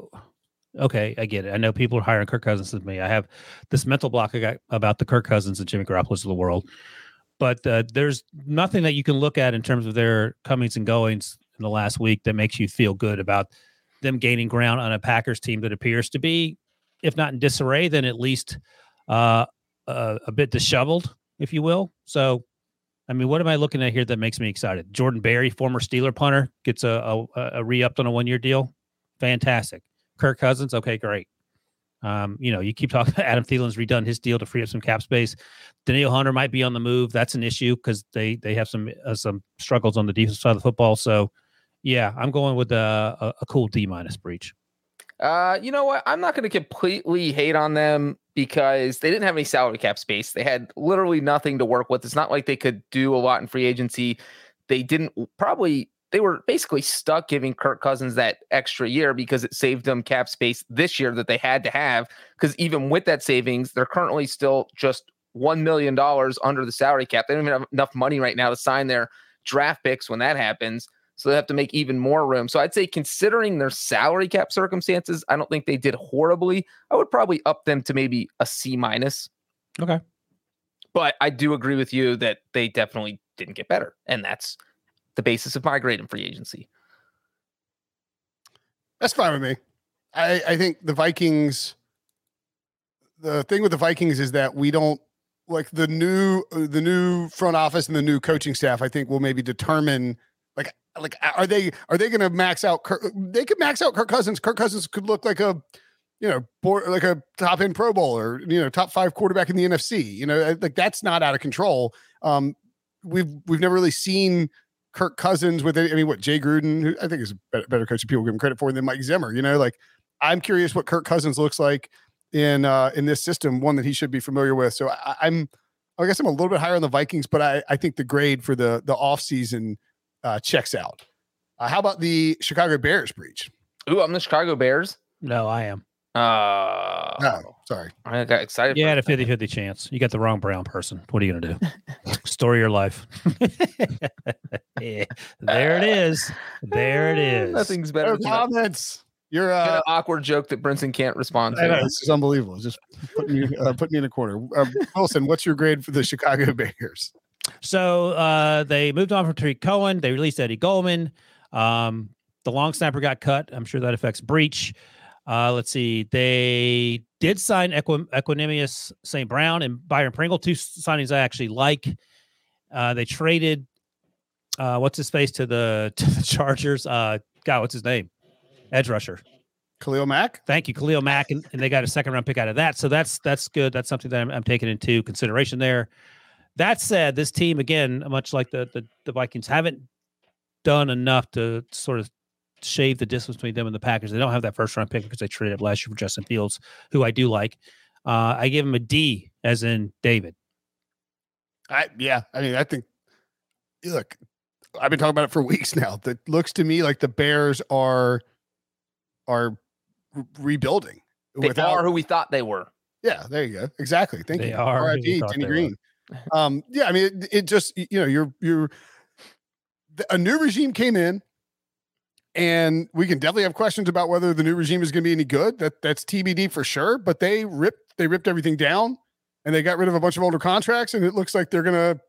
Okay, I get it. I know people are higher on Kirk Cousins than me. I have this mental block I got about the Kirk Cousins and Jimmy Garoppolo's of the world. But uh, there's nothing that you can look at in terms of their comings and goings in the last week that makes you feel good about them gaining ground on a Packers team that appears to be, if not in disarray, then at least uh, uh, a bit disheveled, if you will. So, I mean, what am I looking at here that makes me excited? Jordan Berry, former Steeler punter, gets a, a, a re upped on a one year deal. Fantastic. Kirk Cousins, okay, great. Um, you know, you keep talking Adam Thielen's redone his deal to free up some cap space. Danielle Hunter might be on the move. That's an issue because they they have some uh, some struggles on the defensive side of the football. So, yeah, I'm going with a, a, a cool D minus Breech. Uh, you know what? I'm not going to completely hate on them because they didn't have any salary cap space. They had literally nothing to work with. It's not like they could do a lot in free agency. They didn't probably they were basically stuck giving Kirk Cousins that extra year because it saved them cap space this year that they had to have. Because even with that savings, they're currently still just $1 million under the salary cap. They don't even have enough money right now to sign their draft picks when that happens. So they have to make even more room. So I'd say, considering their salary cap circumstances, I don't think they did horribly. I would probably up them to maybe a C minus. Okay. But I do agree with you that they definitely didn't get better. And that's the basis of in free agency. That's fine with me. I, I think the Vikings. The thing with the Vikings is that we don't like the new the new front office and the new coaching staff. I think will maybe determine like like are they are they going to max out? Kirk, they could max out Kirk Cousins. Kirk Cousins could look like a you know like a top end Pro Bowler, you know top five quarterback in the NFC. You know like that's not out of control. Um, we've we've never really seen Kirk Cousins with it. I mean, what Jay Gruden, who I think is a better coach than people give him credit for than Mike Zimmer. You know, like I'm curious what Kirk Cousins looks like in uh in this system, one that he should be familiar with. So I, I'm I guess I'm a little bit higher on the Vikings, but I, I think the grade for the the offseason uh checks out. Uh, how about the Chicago Bears Breech? Ooh, I'm the Chicago Bears. No, I am. Uh, no, sorry. I got excited. You had a 50 50 chance. You got the wrong brown person. What are you going to do? Story of your life. yeah, there it is. There it is. Nothing's better. No comments. You're uh, an awkward joke that Brinson can't respond to. Know, this is unbelievable. Just put me, uh, put me in a corner. Uh, Wilson, what's your grade for the Chicago Bears? So uh, they moved on from Tarik Cohen. They released Eddie Goldman. Um, the long snapper got cut. I'm sure that affects Breech. Uh, let's see. They did sign Equ- Equanimeous St. Brown and Byron Pringle, two signings I actually like. Uh, they traded uh, what's his face to the to the Chargers. Uh, God, what's his name? Edge rusher. Khalil Mack. Thank you, Khalil Mack, and, and, they got a second round pick out of that. So that's that's good. That's something that I'm, I'm taking into consideration there. That said, this team again, much like the, the the Vikings, haven't done enough to sort of shave the distance between them and the Packers. They don't have that first round pick because they traded last year for Justin Fields, who I do like. Uh, I give him a D, as in David. I yeah, I mean, I think look, I've been talking about it for weeks now. That looks to me like the Bears are are re- rebuilding. They without, are who we thought they were. Yeah, there you go. Exactly. Thank they you. Are R.I.P. Denny Green. um, yeah, I mean, it, it just you know, you're you're a new regime came in and we can definitely have questions about whether the new regime is going to be any good. That that's TBD for sure. But they ripped they ripped everything down, and they got rid of a bunch of older contracts, and it looks like they're going to,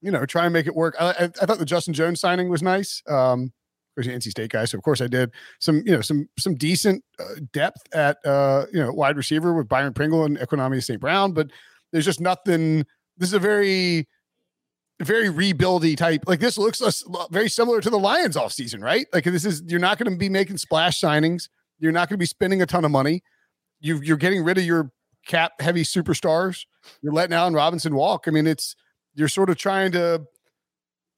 you know, try and make it work. I, I, I thought the Justin Jones signing was nice. Um, of course, NC State guy, so of course I did some you know some some decent uh, depth at uh, you know wide receiver with Byron Pringle and Equanimeous St. Brown, but there's just nothing. This is a very very rebuildy type. Like this looks very similar to the Lions off season, right? Like this is you're not going to be making splash signings. You're not going to be spending a ton of money. You you're getting rid of your cap heavy superstars. You're letting Allen Robinson walk. I mean, it's you're sort of trying to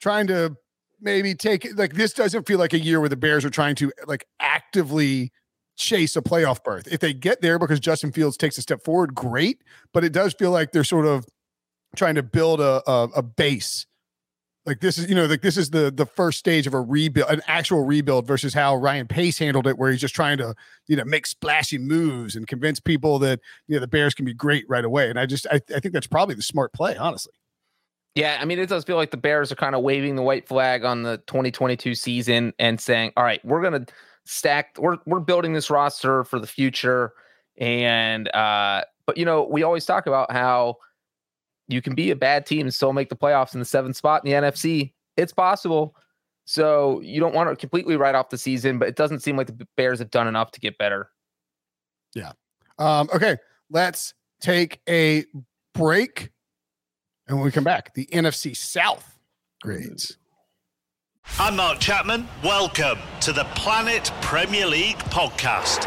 trying to maybe take like this doesn't feel like a year where the Bears are trying to like actively chase a playoff berth. If they get there because Justin Fields takes a step forward, great. But it does feel like they're sort of trying to build a, a, a base like this is you know like this is the the first stage of a rebuild an actual rebuild versus how ryan pace handled it where he's just trying to you know make splashy moves and convince people that you know the bears can be great right away and i just i, I think that's probably the smart play honestly Yeah, I mean, it does feel like the Bears are kind of waving the white flag on the 2022 season and saying, "All right, we're gonna stack. We're we're building this roster for the future." And uh, but you know, we always talk about how you can be a bad team and still make the playoffs in the seventh spot in the NFC. It's possible. So you don't want to completely write off the season, but it doesn't seem like the Bears have done enough to get better. Yeah. Um, okay, let's take a break. And when we come back, the NFC South grades. I'm Mark Chapman. Welcome to the Planet Premier League podcast.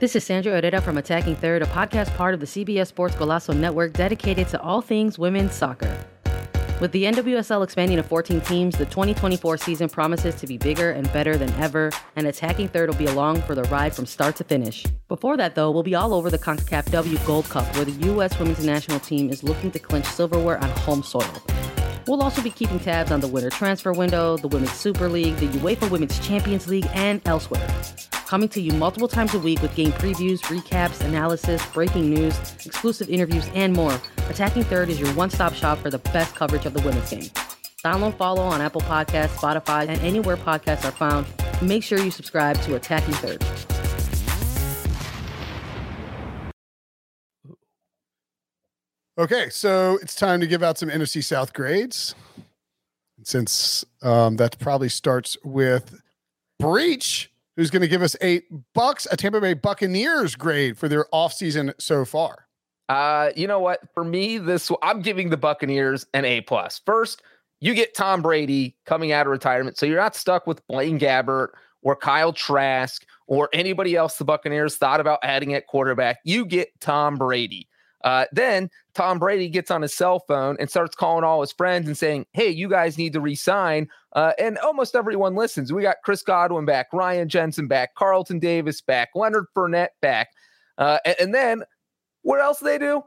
This is Sandra Herrera from Attacking Third, a podcast part of the CBS Sports Golazo network dedicated to all things women's soccer. With the NWSL expanding to 14 teams, the 2024 season promises to be bigger and better than ever, and Attacking Third will be along for the ride from start to finish. Before that, though, we'll be all over the CONCACAF W Gold Cup, where the U.S. women's national team is looking to clinch silverware on home soil. We'll also be keeping tabs on the winter transfer window, the Women's Super League, the UEFA Women's Champions League, and elsewhere. Coming to you multiple times a week with game previews, recaps, analysis, breaking news, exclusive interviews, and more. Attacking Third is your one stop shop for the best coverage of the women's game. Download, follow on Apple Podcasts, Spotify, and anywhere podcasts are found. Make sure you subscribe to Attacking Third. Okay, so it's time to give out some NFC South grades. Since um, that probably starts with Breech, who's going to give us a bucks, a Tampa Bay Buccaneers grade for their offseason so far. Uh, you know what? For me, this I'm giving the Buccaneers an A plus. First, you get Tom Brady coming out of retirement, so you're not stuck with Blaine Gabbert or Kyle Trask or anybody else the Buccaneers thought about adding at quarterback. You get Tom Brady. Uh, then Tom Brady gets on his cell phone and starts calling all his friends and saying, Hey, you guys need to resign. Uh, and almost everyone listens. We got Chris Godwin back, Ryan Jensen back, Carlton Davis back, Leonard Fournette back. Uh, and, and, then what else do they do?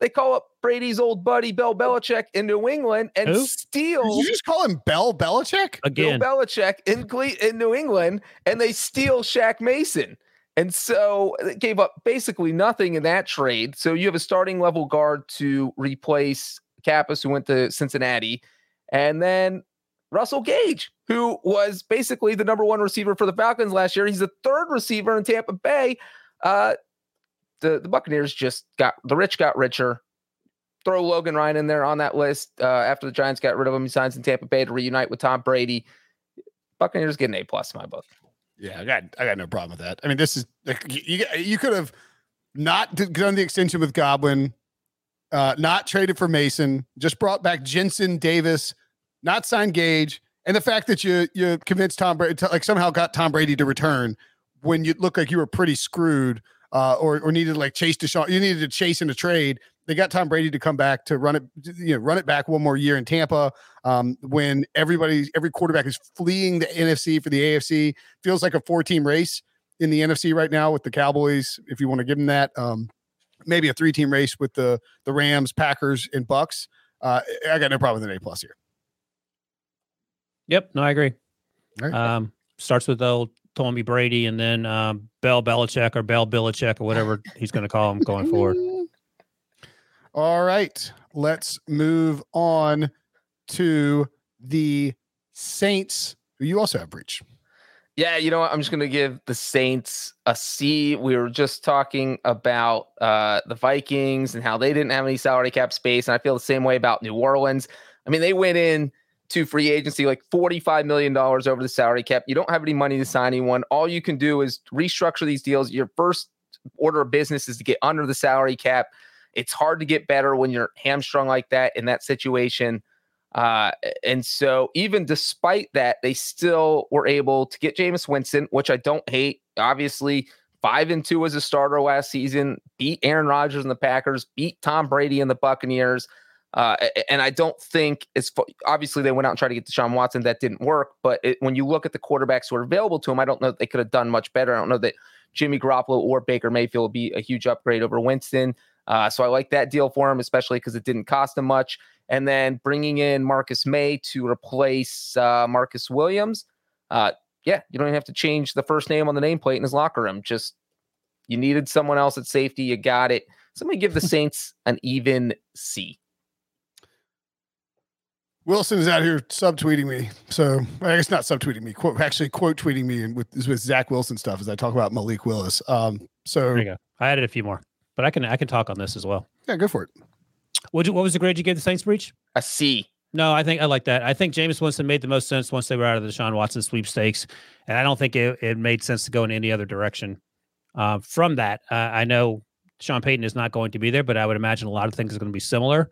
They call up Brady's old buddy Bill Belichick in New England and Who? steal. Did you just call him Bell Belichick? Again. Bill Belichick in, Cle- in New England and they steal Shaq Mason. And so it gave up basically nothing in that trade. So you have a starting level guard to replace Kappas, who went to Cincinnati. And then Russell Gage, who was basically the number one receiver for the Falcons last year. He's the third receiver in Tampa Bay. Uh, the, the Buccaneers just got the rich got richer. Throw Logan Ryan in there on that list uh, after the Giants got rid of him. He signs in Tampa Bay to reunite with Tom Brady. Buccaneers get an A plus in my book. Yeah, I got I got no problem with that. I mean, this is like you you could have not done the extension with Godwin, uh, not traded for Mason, just brought back Jensen Davis, not signed Gage, and the fact that you you convinced Tom Brady like somehow got Tom Brady to return when you looked like you were pretty screwed, uh, or or needed like chase Deshaun, you needed to chase in a trade they got Tom Brady to come back to run it, you know, run it back one more year in Tampa. Um, when everybody, every quarterback is fleeing the NFC for the AFC, feels like a four-team race in the NFC right now with the Cowboys. If you want to give them that, um, maybe a three-team race with the the Rams, Packers, and Bucks. Uh, I got no problem with an A plus here. Yep, no, I agree. Right. Um, starts with old Tommy Brady, and then um, Bell Belichick or Bell Belichick or whatever he's going to call him going forward. All right, let's move on to the Saints, who you also have Breech. Yeah, you know what? I'm just going to give the Saints a C. We were just talking about uh, the Vikings and how they didn't have any salary cap space. And I feel the same way about New Orleans. I mean, they went in to free agency like $45 million over the salary cap. You don't have any money to sign anyone. All you can do is restructure these deals. Your first order of business is to get under the salary cap. It's hard to get better when you're hamstrung like that in that situation. Uh, and so, even despite that, they still were able to get Jameis Winston, which I don't hate. Obviously, five and two as a starter last season, beat Aaron Rodgers and the Packers, beat Tom Brady and the Buccaneers. Uh, and I don't think it's obviously they went out and tried to get Deshaun Watson. That didn't work. But it, when you look at the quarterbacks who are available to him, I don't know that they could have done much better. I don't know that Jimmy Garoppolo or Baker Mayfield would be a huge upgrade over Winston. Uh, so I like that deal for him, especially because it didn't cost him much. And then bringing in Marcus Maye to replace uh, Marcus Williams. Uh, yeah, you don't even have to change the first name on the nameplate in his locker room. Just you needed someone else at safety. You got it. Somebody give the Saints an even C. Wilson is out here subtweeting me. So I guess not subtweeting me, quote, actually quote tweeting me with with Zach Wilson stuff as I talk about Malik Willis. Um, so there you go. I added a few more, but I can I can talk on this as well. Yeah, go for it. What what was the grade you gave the Saints Breech? A C. No, I think I like that. I think Jameis Winston made the most sense once they were out of the Deshaun Watson sweepstakes, and I don't think it, it made sense to go in any other direction. Uh, from that, uh, I know Sean Payton is not going to be there, but I would imagine a lot of things are going to be similar.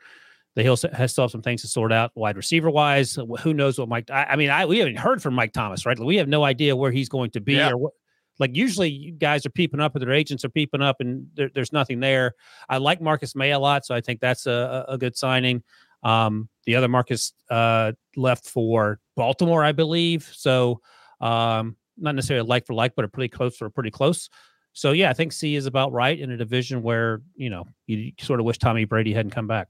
The Hill has still have some things to sort out wide receiver wise. Who knows what Mike? I, I, mean, I we haven't heard from Mike Thomas, right? We have no idea where he's going to be yeah. or what. Like usually, guys are peeping up, or their agents are peeping up, and there, there's nothing there. I like Marcus Maye a lot, so I think that's a, a good signing. Um, the other Marcus uh, left for Baltimore, I believe. So um, not necessarily like for like, but a pretty close or pretty close. So yeah, I think C is about right in a division where you know you sort of wish Tommy Brady hadn't come back.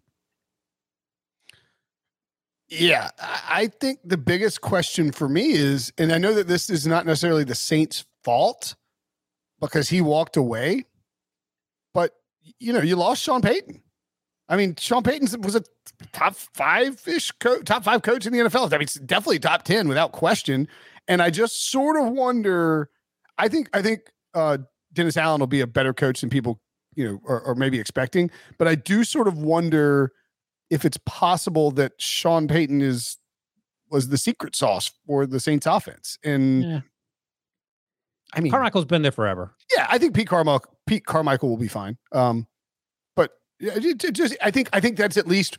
Yeah, I think the biggest question for me is, and I know that this is not necessarily the Saints' fault because he walked away, but you know, you lost Sean Payton. I mean, Sean Payton was a top five ish, co- top five coach in the NFL. I mean, definitely top ten without question. And I just sort of wonder. I think I think uh, Dennis Allen will be a better coach than people, you know, are, are maybe expecting. But I do sort of wonder if it's possible that Sean Payton is was the secret sauce for the Saints offense. And yeah. I mean, Carmichael's been there forever. Yeah, I think Pete Carmichael Pete Carmichael will be fine. Um, but just I think I think that's at least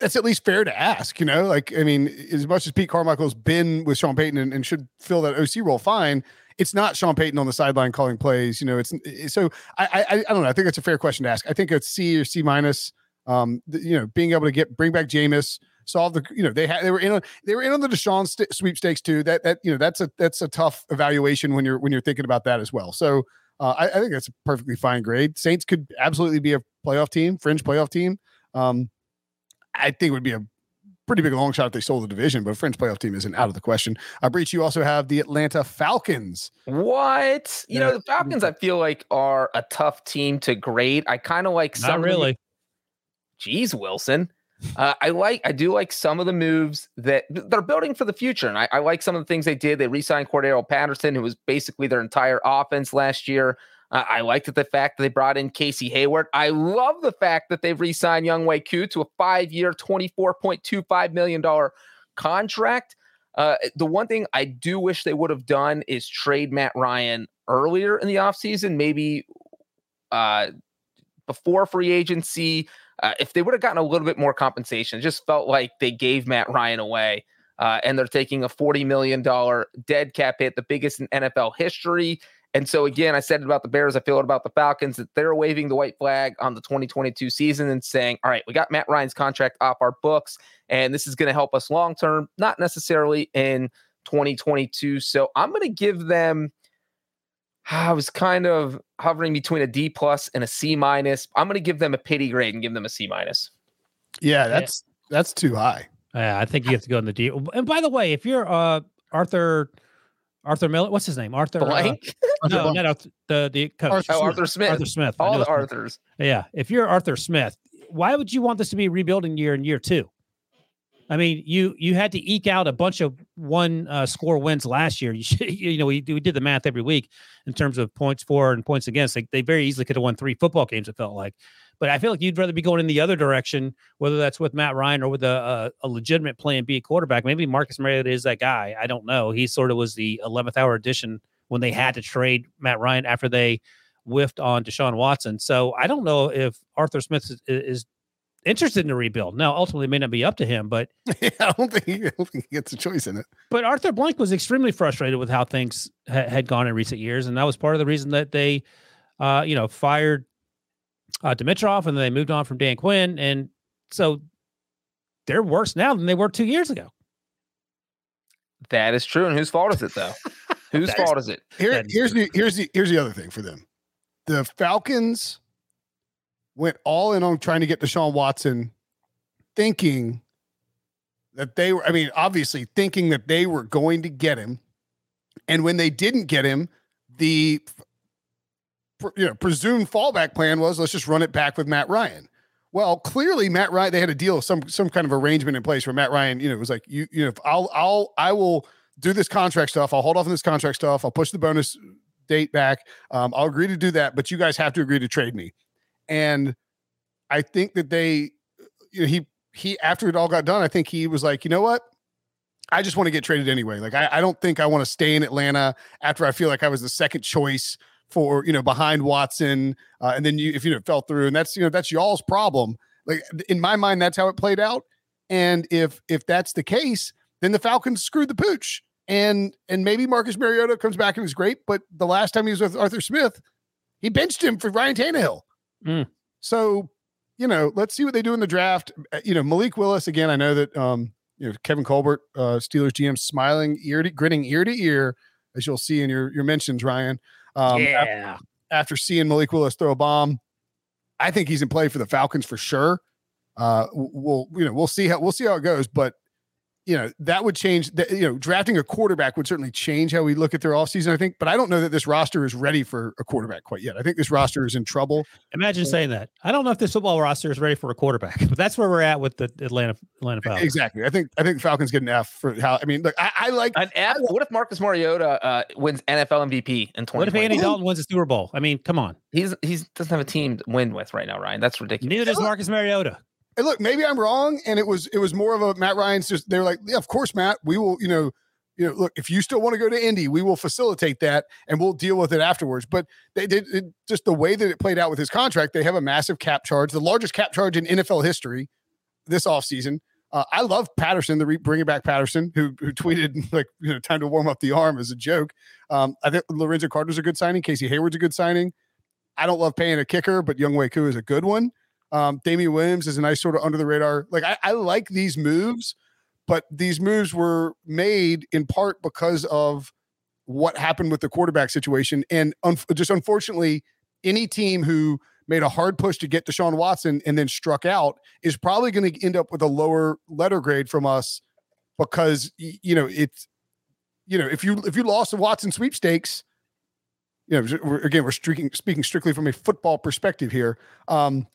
that's at least fair to ask, you know. Like, I mean, as much as Pete Carmichael's been with Sean Payton and, and, should fill that OC role fine, it's not Sean Payton on the sideline calling plays. You know, it's so I, I I don't know. I think it's a fair question to ask. I think it's C or C minus. Um, you know, being able to get bring back Jameis, solve the you know they had they were in on they were in on the Deshaun st- sweepstakes too. That that you know that's a that's a tough evaluation when you're when you're thinking about that as well. So uh, I, I, think that's a perfectly fine grade. Saints could absolutely be a playoff team, fringe playoff team. Um, I think it would be a pretty big long shot if they sold the division, but a fringe playoff team isn't out of the question. Uh, Breech, you also have the Atlanta Falcons. What? You yeah. know, the Falcons, I feel like, are a tough team to grade. I kind of like some. Not really. Jeez, Wilson. Uh, I like, I do like some of the moves that they're building for the future, and I, I like some of the things they did. They re-signed Cordarrelle Patterson, who was basically their entire offense last year. Uh, I liked the fact that they brought in Casey Hayward. I love the fact that they've re-signed Younghoe Koo to a five-year, twenty-four point two five million dollar contract. Uh, the one thing I do wish they would have done is trade Matt Ryan earlier in the offseason, maybe uh, before free agency uh, if they would have gotten a little bit more compensation, it just felt like they gave Matt Ryan away. Uh, and they're taking a $40 million dead cap hit, the biggest in NFL history. And so, again, I said about the Bears, I feel it about the Falcons that they're waving the white flag on the 2022 season and saying, all right, we got Matt Ryan's contract off our books, and this is going to help us long term, not necessarily in 2022. So I'm going to give them I was kind of hovering between a D plus and a C minus. I'm going to give them a pity grade and give them a C minus. Yeah, that's yeah. that's too high. Yeah, I think you have to go in the D. And by the way, if you're uh Arthur Arthur Miller, what's his name? Arthur uh, Blank. Uh, no, not the the coach. Arthur, oh, Arthur Smith. Arthur Smith. All the Arthurs. Yeah, if you're Arthur Smith, why would you want this to be a rebuilding year in year two? I mean, you you had to eke out a bunch of one uh, score wins last year. You should, you know, we, we did the math every week in terms of points for and points against. Like they very easily could have won three football games. It felt like, but I feel like you'd rather be going in the other direction, whether that's with Matt Ryan or with a, a, a legitimate Plan B quarterback. Maybe Marcus Mariota is that guy. I don't know. He sort of was the eleventh hour addition when they had to trade Matt Ryan after they whiffed on Deshaun Watson. So I don't know if Arthur Smith is, is interested in a rebuild. Now, ultimately, it may not be up to him, but yeah, I don't think he, I don't think he gets a choice in it. But Arthur Blank was extremely frustrated with how things ha- had gone in recent years, and that was part of the reason that they, uh, you know, fired uh, Dimitroff and they moved on from Dan Quinn. And So they're worse now than they were two years ago. That is true. And whose fault is it though? whose fault is it? Here, here's the here's the here's the other thing for them. The Falcons went all in on trying to get Deshaun Watson, thinking that they were. I mean, obviously thinking that they were going to get him, and when they didn't get him, the you know presumed fallback plan was let's just run it back with Matt Ryan. Well, clearly Matt Ryan they had a deal, some some kind of arrangement in place where Matt Ryan, you know, was like you you know I'll I'll I will do this contract stuff. I'll hold off on this contract stuff. I'll push the bonus date back. Um, I'll agree to do that, but you guys have to agree to trade me. And I think that they, you know, he he after it all got done, I think he was like, you know what, I just want to get traded anyway. Like I, I don't think I want to stay in Atlanta after I feel like I was the second choice for you know behind Watson, uh, and then you if you know fell through, and that's you know that's y'all's problem. Like in my mind, that's how it played out. And if if that's the case, then the Falcons screwed the pooch. And and maybe Marcus Mariota comes back and is great, but the last time he was with Arthur Smith, he benched him for Ryan Tannehill. Mm. So, you know, let's see what they do in the draft. Uh, You know, Malik Willis again. I know that um, you know Kevin Colbert, uh, Steelers GM, smiling ear to grinning ear to ear, as you'll see in your your mentions, Ryan. Um, yeah. After, after seeing Malik Willis throw a bomb, I think he's in play for the Falcons for sure. Uh, we'll you know we'll see how we'll see how it goes, but you know that would change. The, you know, drafting a quarterback would certainly change how we look at their offseason, I think. But I don't know that this roster is ready for a quarterback quite yet. I think this roster is in trouble. Imagine saying that. I don't know if this football roster is ready for a quarterback, but that's where we're at with the Atlanta Atlanta Falcons. Exactly. I think I think Falcons get an F for how. I mean, look, I, I like an F. What if Marcus Mariota uh, wins NFL MVP in 2020? What if Andy Dalton wins a Super Bowl? I mean, come on. He's he's doesn't have a team to win with right now, Ryan. That's ridiculous. Neither does Marcus Mariota. And look, maybe I'm wrong, and it was it was more of a Matt Ryan's just they were like, yeah, of course, Matt, we will, you know, you know, look, if you still want to go to Indy, we will facilitate that and we'll deal with it afterwards. But they did just the way that it played out with his contract, they have a massive cap charge, the largest cap charge in NFL history this offseason. Uh, I love Patterson, the re- bringing back Patterson, who who tweeted like you know time to warm up the arm as a joke. Um, I think Lorenzo Carter's a good signing. Casey Hayward's a good signing. I don't love paying a kicker, but Younghoe Koo is a good one. Um, Damien Williams is a nice sort of under the radar. Like I, I like these moves, but these moves were made in part because of what happened with the quarterback situation. And un- just unfortunately, any team who made a hard push to get Deshaun Watson and then struck out is probably going to end up with a lower letter grade from us because you know it's you know if you if you lost the Watson sweepstakes, you know again we're speaking speaking strictly from a football perspective here. Um,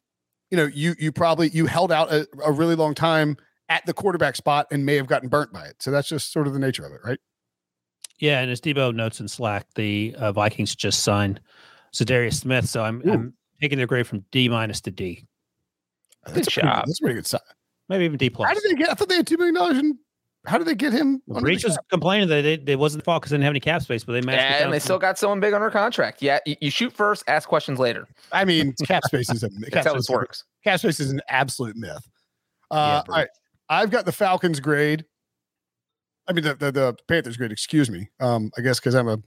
you know you you probably you held out a, a really long time at the quarterback spot and may have gotten burnt by it. So that's just sort of the nature of it, right? Yeah, and as Debo notes in Slack, the uh, Vikings just signed Za'Darius Smith, so I'm, I'm taking their grade from D minus to D. That's a pretty, that's a pretty good sign. Maybe even D plus. How did they get? I thought they had two million dollars. And how did they get him? Well, Breech was complaining that it, it wasn't the fault because they didn't have any cap space, but they matched. Yeah, and they still got someone big under contract. Yeah, you, you shoot first, ask questions later. I mean, cap space is a That's how this works. Cap space is an absolute myth. Uh, all right, I've got the Falcons grade. I mean, the, the, the Panthers grade. Excuse me. Um, I guess because I'm a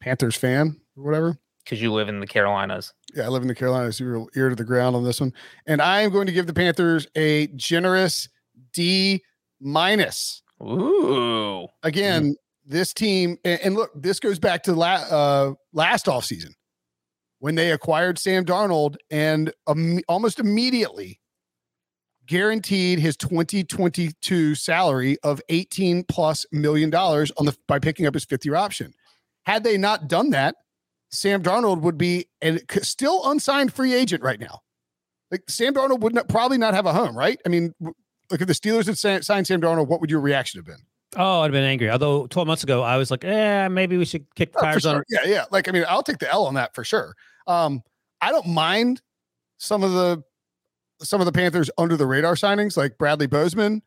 Panthers fan or whatever. Because you live in the Carolinas. Yeah, I live in the Carolinas. You're ear to the ground on this one, and I am going to give the Panthers a generous D minus. Ooh. Again, this team, and, and look, this goes back to la- uh, last offseason when they acquired Sam Darnold and um, almost immediately guaranteed his 2022 salary of 18 plus million dollars on the by picking up his fifth year option. Had they not done that, Sam Darnold would be a still unsigned free agent right now. Like Sam Darnold would not, probably not have a home, right? I mean, look if the Steelers had signed Sam Darnold, what would your reaction have been? Oh, I'd have been angry. Although 12 months ago, I was like, eh, maybe we should kick the Oh, tires on sure. Yeah, yeah. Like, I mean, I'll take the L on that for sure. Um, I don't mind some of the some of the Panthers under the radar signings, like Bradley Bozeman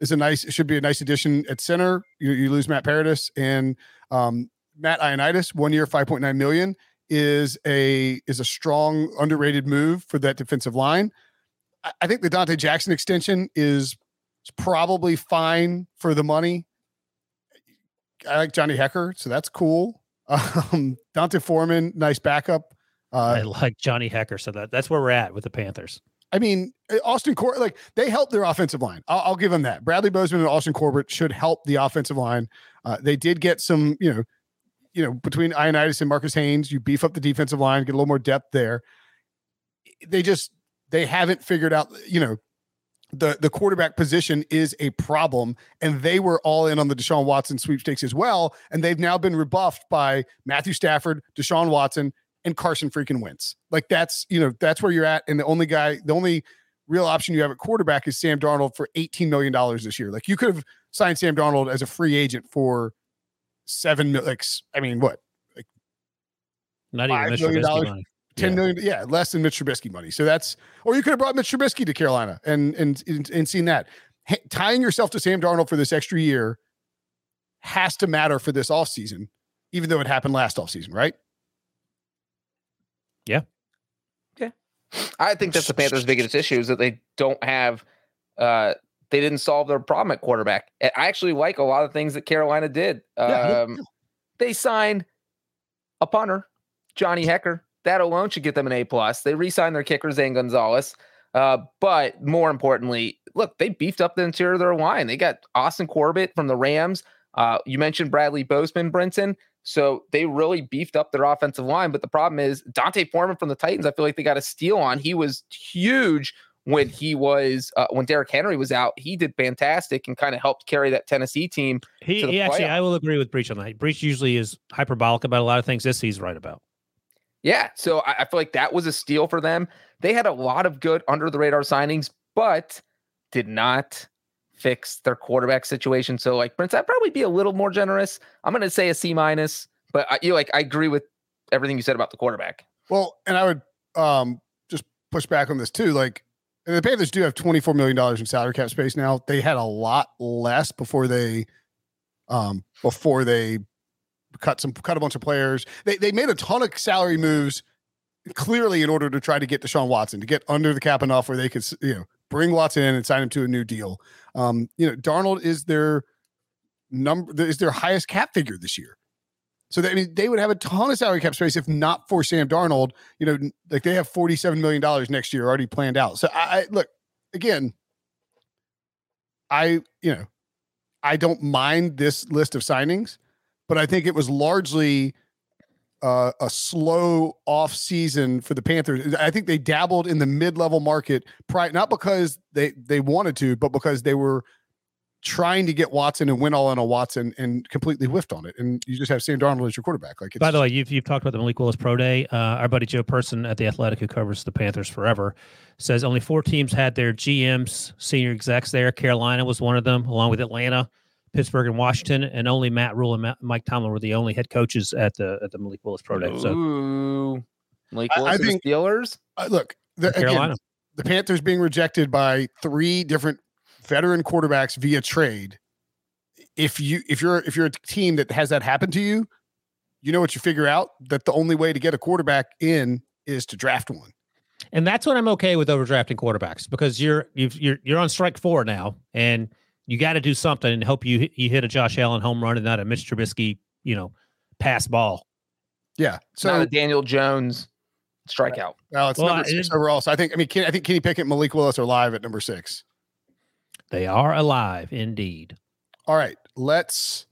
is a nice, should be a nice addition at center. You, you lose Matt Paradis and um, Matt Ioannidis, one year, 5.9 million is a is a strong underrated move for that defensive line. I, think the Donte Jackson extension is, probably fine for the money. I like Johnny Hekker, so that's cool. Um, D'Onta Foreman, nice backup. Uh, I like Johnny Hekker. So that, that's where we're at with the Panthers. I mean, uh, Austin Corbett, like they help their offensive line. I'll, I'll, give them that. Bradley Bozeman and Austin Corbett should help the offensive line. Uh, they did get some, you know, you know, between Ioannidis and Marquis Haynes, you beef up the defensive line, get a little more depth there. They just they haven't figured out, you know, the the quarterback position is a problem, and they were all in on the Deshaun Watson sweepstakes as well, and they've now been rebuffed by Matthew Stafford, Deshaun Watson, and Carson freaking Wentz. Like that's you know that's where you're at, and the only guy, the only real option you have at quarterback is Sam Darnold for eighteen million dollars this year. Like you could have signed Sam Darnold as a free agent for seven like I mean what like not even Mitch Trubisky money. Ten yeah. million, yeah. less than Mitch Trubisky money. So that's, or you could have brought Mitch Trubisky to Carolina and and and, and seen that. H- tying yourself to Sam Darnold for this extra year has to matter for this offseason, even though it happened last offseason, right? Yeah. Yeah. I think that's the Panthers' biggest issue is that they don't have uh they didn't solve their problem at quarterback. I actually like a lot of things that Carolina did. Um, they signed a punter, Johnny Hekker. That alone should get them an A plus. They re-signed their kicker Zane Gonzalez. Uh, but more importantly, look, they beefed up the interior of their line. They got Austin Corbett from the Rams. Uh, you mentioned Bradley Bozeman, Brinson. So they really beefed up their offensive line. But the problem is D'Onta Foreman from the Titans. I feel like they got a steal on. He was huge when he was uh, when Derrick Henry was out. He did fantastic and kind of helped carry that Tennessee team. He, he actually, I will agree with Breech on that. Breech usually is hyperbolic about a lot of things. This he's right about. Yeah, so I, I feel like that was a steal for them. They had a lot of good under the radar signings, but did not fix their quarterback situation. So, like Prince, I'd probably be a little more generous. I'm going to say a C minus, but I, you know, like I agree with everything you said about the quarterback. Well, and I would um just push back on this too. Like and the Panthers do have 24 million dollars in salary cap space now. They had a lot less before they um before they cut some cut a bunch of players. They they made a ton of salary moves clearly in order to try to get Deshaun Watson to get under the cap enough where they could you know bring Watson in and sign him to a new deal. Um, you know, Darnold is their number is their highest cap figure this year. So they, I mean, they would have a ton of salary cap space if not for Sam Darnold. You know, like they have forty-seven million dollars next year already planned out. So I, I look again. I you know, I don't mind this list of signings but I think it was largely uh, a slow off season for the Panthers. I think they dabbled in the mid level market, pri- not because they they wanted to, but because they were trying to get Watson and win all on a Watson and completely whiffed on it. And you just have Sam Darnold as your quarterback. Like, by the way, you've you've talked about the Malik Willis Pro Day. Uh, our buddy Joe Person at the Athletic, who covers the Panthers forever, says only four teams had their GMs, senior execs there. Carolina was one of them, along with Atlanta. Pittsburgh and Washington, and only Matt Rhule and Matt, Mike Tomlin were the only head coaches at the at the Malik Willis Pro Day. So, Ooh, Malik Willis I, I think, Steelers. Uh, look, the, Carolina, again, the Panthers being rejected by three different veteran quarterbacks via trade. If you if you're if you're a team that has that happen to you, you know what you figure out that the only way to get a quarterback in is to draft one. And that's what I'm okay with overdrafting quarterbacks because you're you've, you're you're on strike four now, and you got to do something and hope you you hit a Josh Allen home run and not a Mitch Trubisky, you know, pass ball. Yeah. So not a Daniel Jones strikeout. Well, it's well, number six it, overall. So I think I mean I think Kenny Pickett, Malik Willis are live at number six. They are alive indeed. All right, let's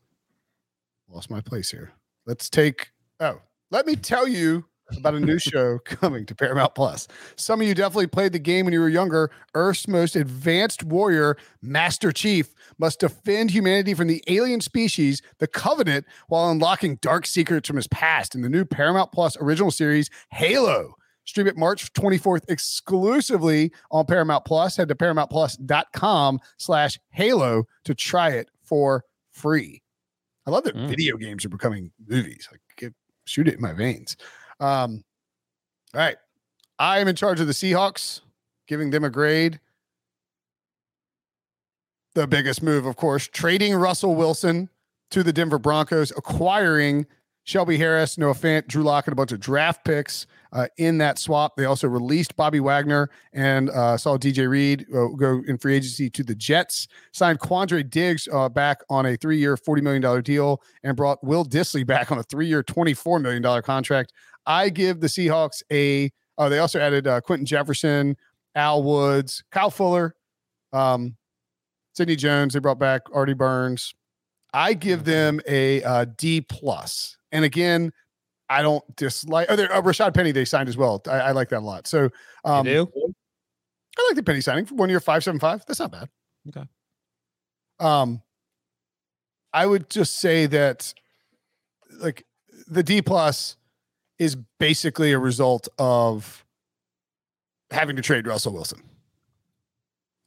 lost my place here. Let's take oh, let me tell you about a new show coming to Paramount Plus. Some of you definitely played the game when you were younger. Earth's most advanced warrior, Master Chief, must defend humanity from the alien species, the Covenant, while unlocking dark secrets from his past in the new Paramount Plus original series, Halo. Stream it March 24th exclusively on Paramount Plus. Head to paramountplus.com slash Halo to try it for free. I love that mm. video games are becoming movies. Like, get, shoot it in my veins. Um, all right. I am in charge of the Seahawks, giving them a grade. The biggest move, of course, trading Russell Wilson to the Denver Broncos, acquiring Shelby Harris, Noah Fant, Drew Lock, and a bunch of draft picks uh, in that swap. They also released Bobby Wagner and uh, saw DJ Reed uh, go in free agency to the Jets. Signed Quandre Diggs uh, back on a three-year, forty million dollar deal, and brought Will Dissly back on a three-year, twenty-four million dollar contract. I give the Seahawks a. Oh, they also added uh, Quinton Jefferson Al Woods, Kyle Fuller, um, Sidney Jones. They brought back Artie Burns. I give Mm-hmm. them a uh, D plus. And again, I don't dislike. Oh, there, uh, Rashad Penny they signed as well. I, I like that a lot. So um, you do? I like the Penny signing for one year, five seven five. That's not bad. Okay. Um, I would just say that, like, the D plus is basically a result of having to trade Russell Wilson.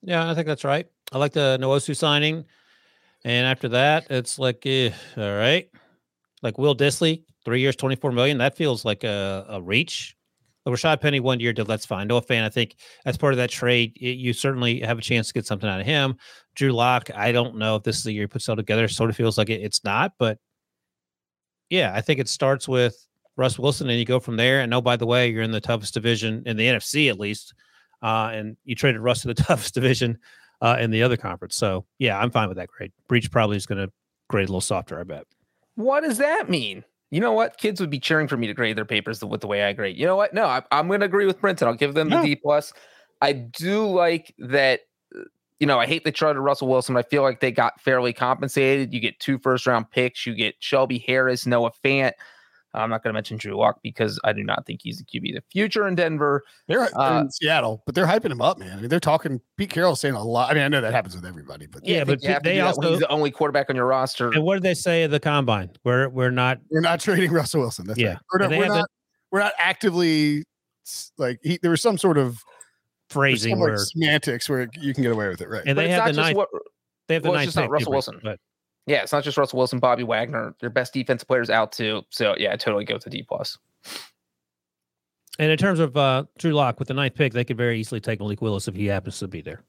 Yeah, I think that's right. I like the Nwosu signing. And after that, it's like, eh, all right. Like Will Dissly, three years, 24 million. That feels like a, a reach. The Rashad Penny one year deal, that's fine. Noah Fant, I think as part of that trade, y- you certainly have a chance to get something out of him. Drew Lock, I don't know if this is the year he puts it all together. Sort of feels like it, it's not, but yeah, I think it starts with Russ Wilson and you go from there. And oh, by the way, you're in the toughest division in the NFC at least. Uh, and you traded Russ to the toughest division uh, in the other conference. So yeah, I'm fine with that grade. Breech probably is going to grade a little softer, I bet. What does that mean? You know what? Kids would be cheering for me to grade their papers with the way I grade. You know what? No, I, I'm going to agree with Brinson. I'll give them the D plus. I do like that. uh, You know, I hate they traded Russell Wilson. But I feel like they got fairly compensated. You get two first round picks. You get Shelby Harris, Noah Fant. I'm not going to mention Drew Lock because I do not think he's the QB of the future in Denver. They're Uh, in Seattle, but they're hyping him up, man. I mean, they're talking. Pete Carroll's saying a lot. I mean, I know that happens with everybody, but Yeah, I but you they do also- he's the only quarterback on your roster. And what did they say at the combine? We're we're not we're not trading Russell Wilson. That's Yeah. right. We're not. We're have the- not, we're not actively like he, there was some sort of phrasing some, like, where semantics where you can get away with it, right? and But they have the just ninth. what- they have the well, it's ninth just not pick, Russell Wilson. But Yeah, it's not just Russell Wilson, Bobby Wagner. Their best defensive players out too. So yeah, I totally go to D plus. and in terms of uh, Drew Lock with the ninth pick, they could very easily take Malik Willis if he happens to be there.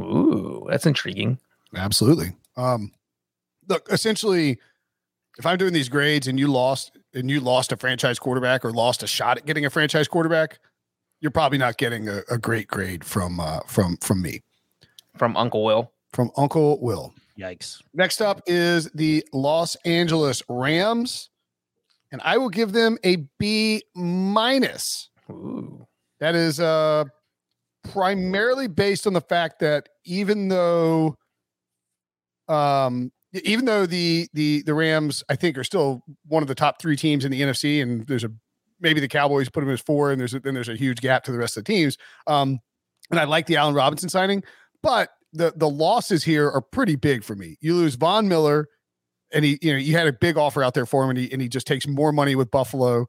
Ooh, that's intriguing. Absolutely. Um, look, essentially, if I'm doing these grades and you lost and you lost a franchise quarterback or lost a shot at getting a franchise quarterback, you're probably not getting a, a great grade from uh, from from me, From Uncle Will. from Uncle Will. Yikes. Next up is the Los Angeles Rams, and I will give them a B minus. Ooh. That is uh primarily based on the fact that even though um even though the the the Rams I think are still one of the top 3 teams in the NFC and there's a maybe the Cowboys put them as 4 and there's a, then there's a huge gap to the rest of the teams. Um and I like the Allen Robinson signing, but the the losses here are pretty big for me. You lose Von Miller and he you know you had a big offer out there for him and he and he just takes more money with Buffalo.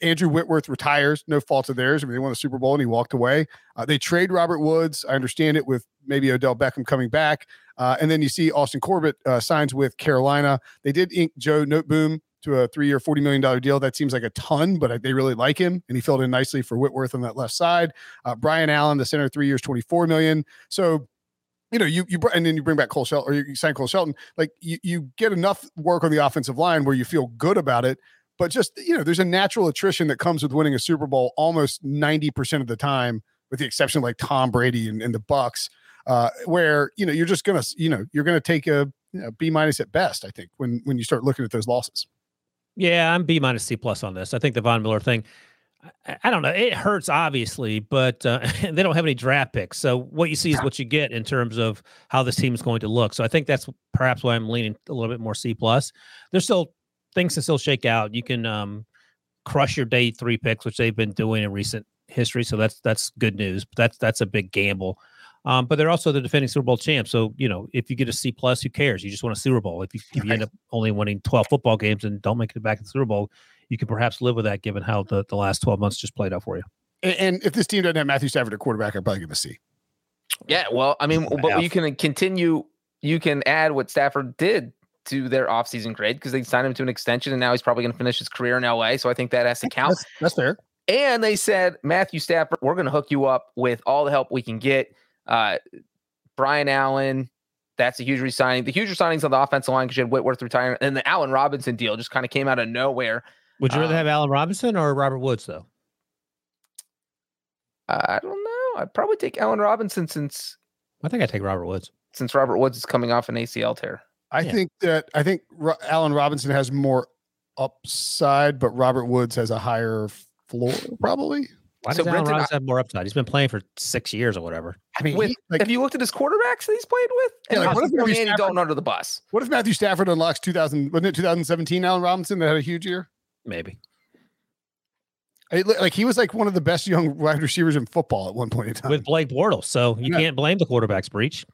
Andrew Whitworth retires, no fault of theirs. I mean, they won the Super Bowl and he walked away. Uh, they trade Robert Woods. I understand it with maybe Odell Beckham coming back. Uh, and then you see Austin Corbett uh, signs with Carolina. They did ink Joe Noteboom to a three year, $40 million deal. That seems like a ton, but they really like him. And he filled in nicely for Whitworth on that left side. Uh, Brian Allen, the center, three years, 24 million. So, you know, you you and then you bring back Cole Shelton or you sign Cole Shelton. Like you you get enough work on the offensive line where you feel good about it. But just you know, there's a natural attrition that comes with winning a Super Bowl almost 90% of the time, with the exception of like Tom Brady and, and the Bucs, uh, where you know you're just gonna you know you're gonna take a you know, B minus at best. I think when when you start looking at those losses. Yeah, I'm B minus C plus on this. I think the Von Miller thing. I, don't know. It hurts obviously, but uh, they don't have any draft picks. So what you see is what you get in terms of how this team is going to look. So I think that's perhaps why I'm leaning a little bit more C plus. There's still things to still shake out. You can um, crush your day three picks, which they've been doing in recent history. So that's that's good news. But that's that's a big gamble. Um, but they're also the defending Super Bowl champ. So you know, if you get a C plus, who cares? You just want a Super Bowl. If you, if you end up only winning 12 football games and don't make it back to the Super Bowl, you could perhaps live with that, given how the, the last 12 months just played out for you. And, and if this team doesn't have Matthew Stafford at quarterback, I'd probably give a C. Yeah, well, I mean, but half. you can continue. You can add what Stafford did to their offseason grade because they signed him to an extension, and now he's probably going to finish his career in LA. So I think that has to count. That's, that's fair. And they said, Matthew Stafford, we're going to hook you up with all the help we can get. Uh, Brian Allen, that's a huge resigning. The huge resignings on the offensive line because you had Whitworth retiring, and the Allen Robinson deal just kind of came out of nowhere. Would you rather Um, have Allen Robinson or Robert Woods, though? I don't know. I'd probably take Allen Robinson since I think I take Robert Woods. since Robert Woods is coming off an ACL tear. I Yeah. think that I think Ro- Allen Robinson has more upside, but Robert Woods has a higher floor, probably. Why does So Allen Brinson, Robinson have more upside? He's been playing for six years or whatever. I mean, With, he- like, have you looked at his quarterbacks that he's played with? Yeah, like, what if Matthew Stafford- Dalton under the bus? what if Matthew Stafford unlocks 2000? Wasn't it 2017? Allen Robinson that had a huge year. Maybe. Looked like he was like one of the best young wide receivers in football at one point in time. With Blake Bortles. So you Yeah. can't blame the quarterback's Breech.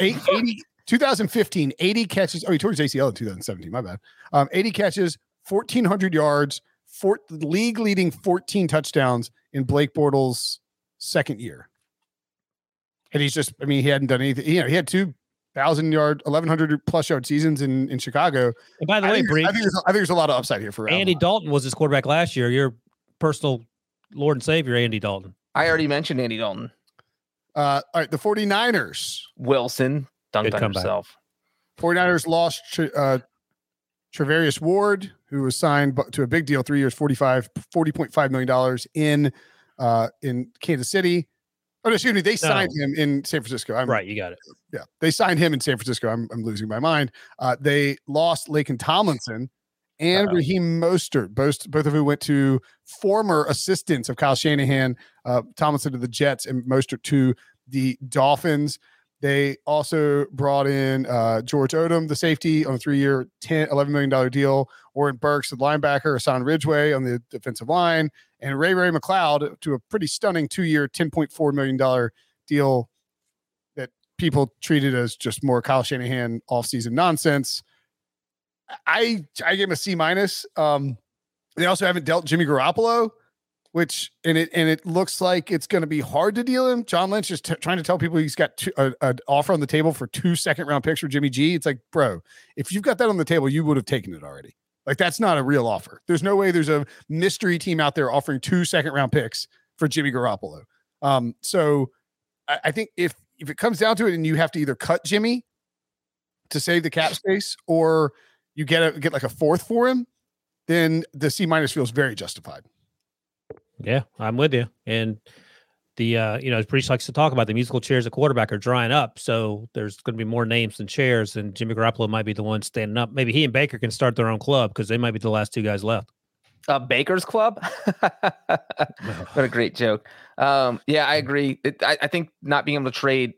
Eight- 80, 2015, 80 catches. Oh, he tore his ACL in 2017. My bad. Um, 80 catches, 1,400 yards, four, league leading 14 touchdowns in Blake Bortles' second year. And he's just, I mean, he hadn't done anything. You know, he had two thousand yard, 1,100 plus yard seasons in, in Chicago. And by the I way, think, Breech, I think, there's, I think there's a lot of upside here for Allen Andy Dalton was his quarterback last year. Your personal Lord and Savior, Andy Dalton. I already mentioned Andy Dalton. Uh, all right, the 49ers. Wilson dunked Good on himself. 49ers lost Tre- uh, Charvarius Ward, who was signed to a big deal, three years, 45, $40.5 million in uh, in Kansas City. Oh, excuse me, they signed him in San Francisco. I'm, Right, you got it. Yeah, they signed him in San Francisco. I'm, I'm losing my mind. Uh, they lost Laken Tomlinson and Uh-oh. Raheem Mostert, both, both of who went to former assistants of Kyle Shanahan, uh, Tomlinson to the Jets and Mostert to the Dolphins. They also brought in uh, George Odum, the safety, on a three-year, 10, $11 million deal. Oren Burks, the linebacker, Hassan Ridgeway on the defensive line, and Ray-Ray McCloud to a pretty stunning two-year, $10.4 million deal that people treated as just more Kyle Shanahan offseason nonsense. I I gave him a C minus. Um, they also haven't dealt Jimmy Garoppolo, which and it and it looks like it's going to be hard to deal him. John Lynch is t- trying to tell people he's got two, a, an offer on the table for two second round picks for Jimmy G. It's like, bro, if you've got that on the table, you would have taken it already. Like that's not a real offer. There's no way there's a mystery team out there offering two second round picks for Jimmy Garoppolo. Um, so I, I think if if it comes down to it, and you have to either cut Jimmy to save the cap space, or you get a get like a fourth for him, then the C minus feels very justified. Yeah, I'm with you. And the uh, you know, Breech likes to talk about the musical chairs at quarterback are drying up. So there's going to be more names than chairs, and Jimmy Garoppolo might be the one standing up. Maybe he and Baker can start their own club because they might be the last two guys left. Uh, Baker's Club. what a great joke. Um, yeah, I agree. It, I, I think not being able to trade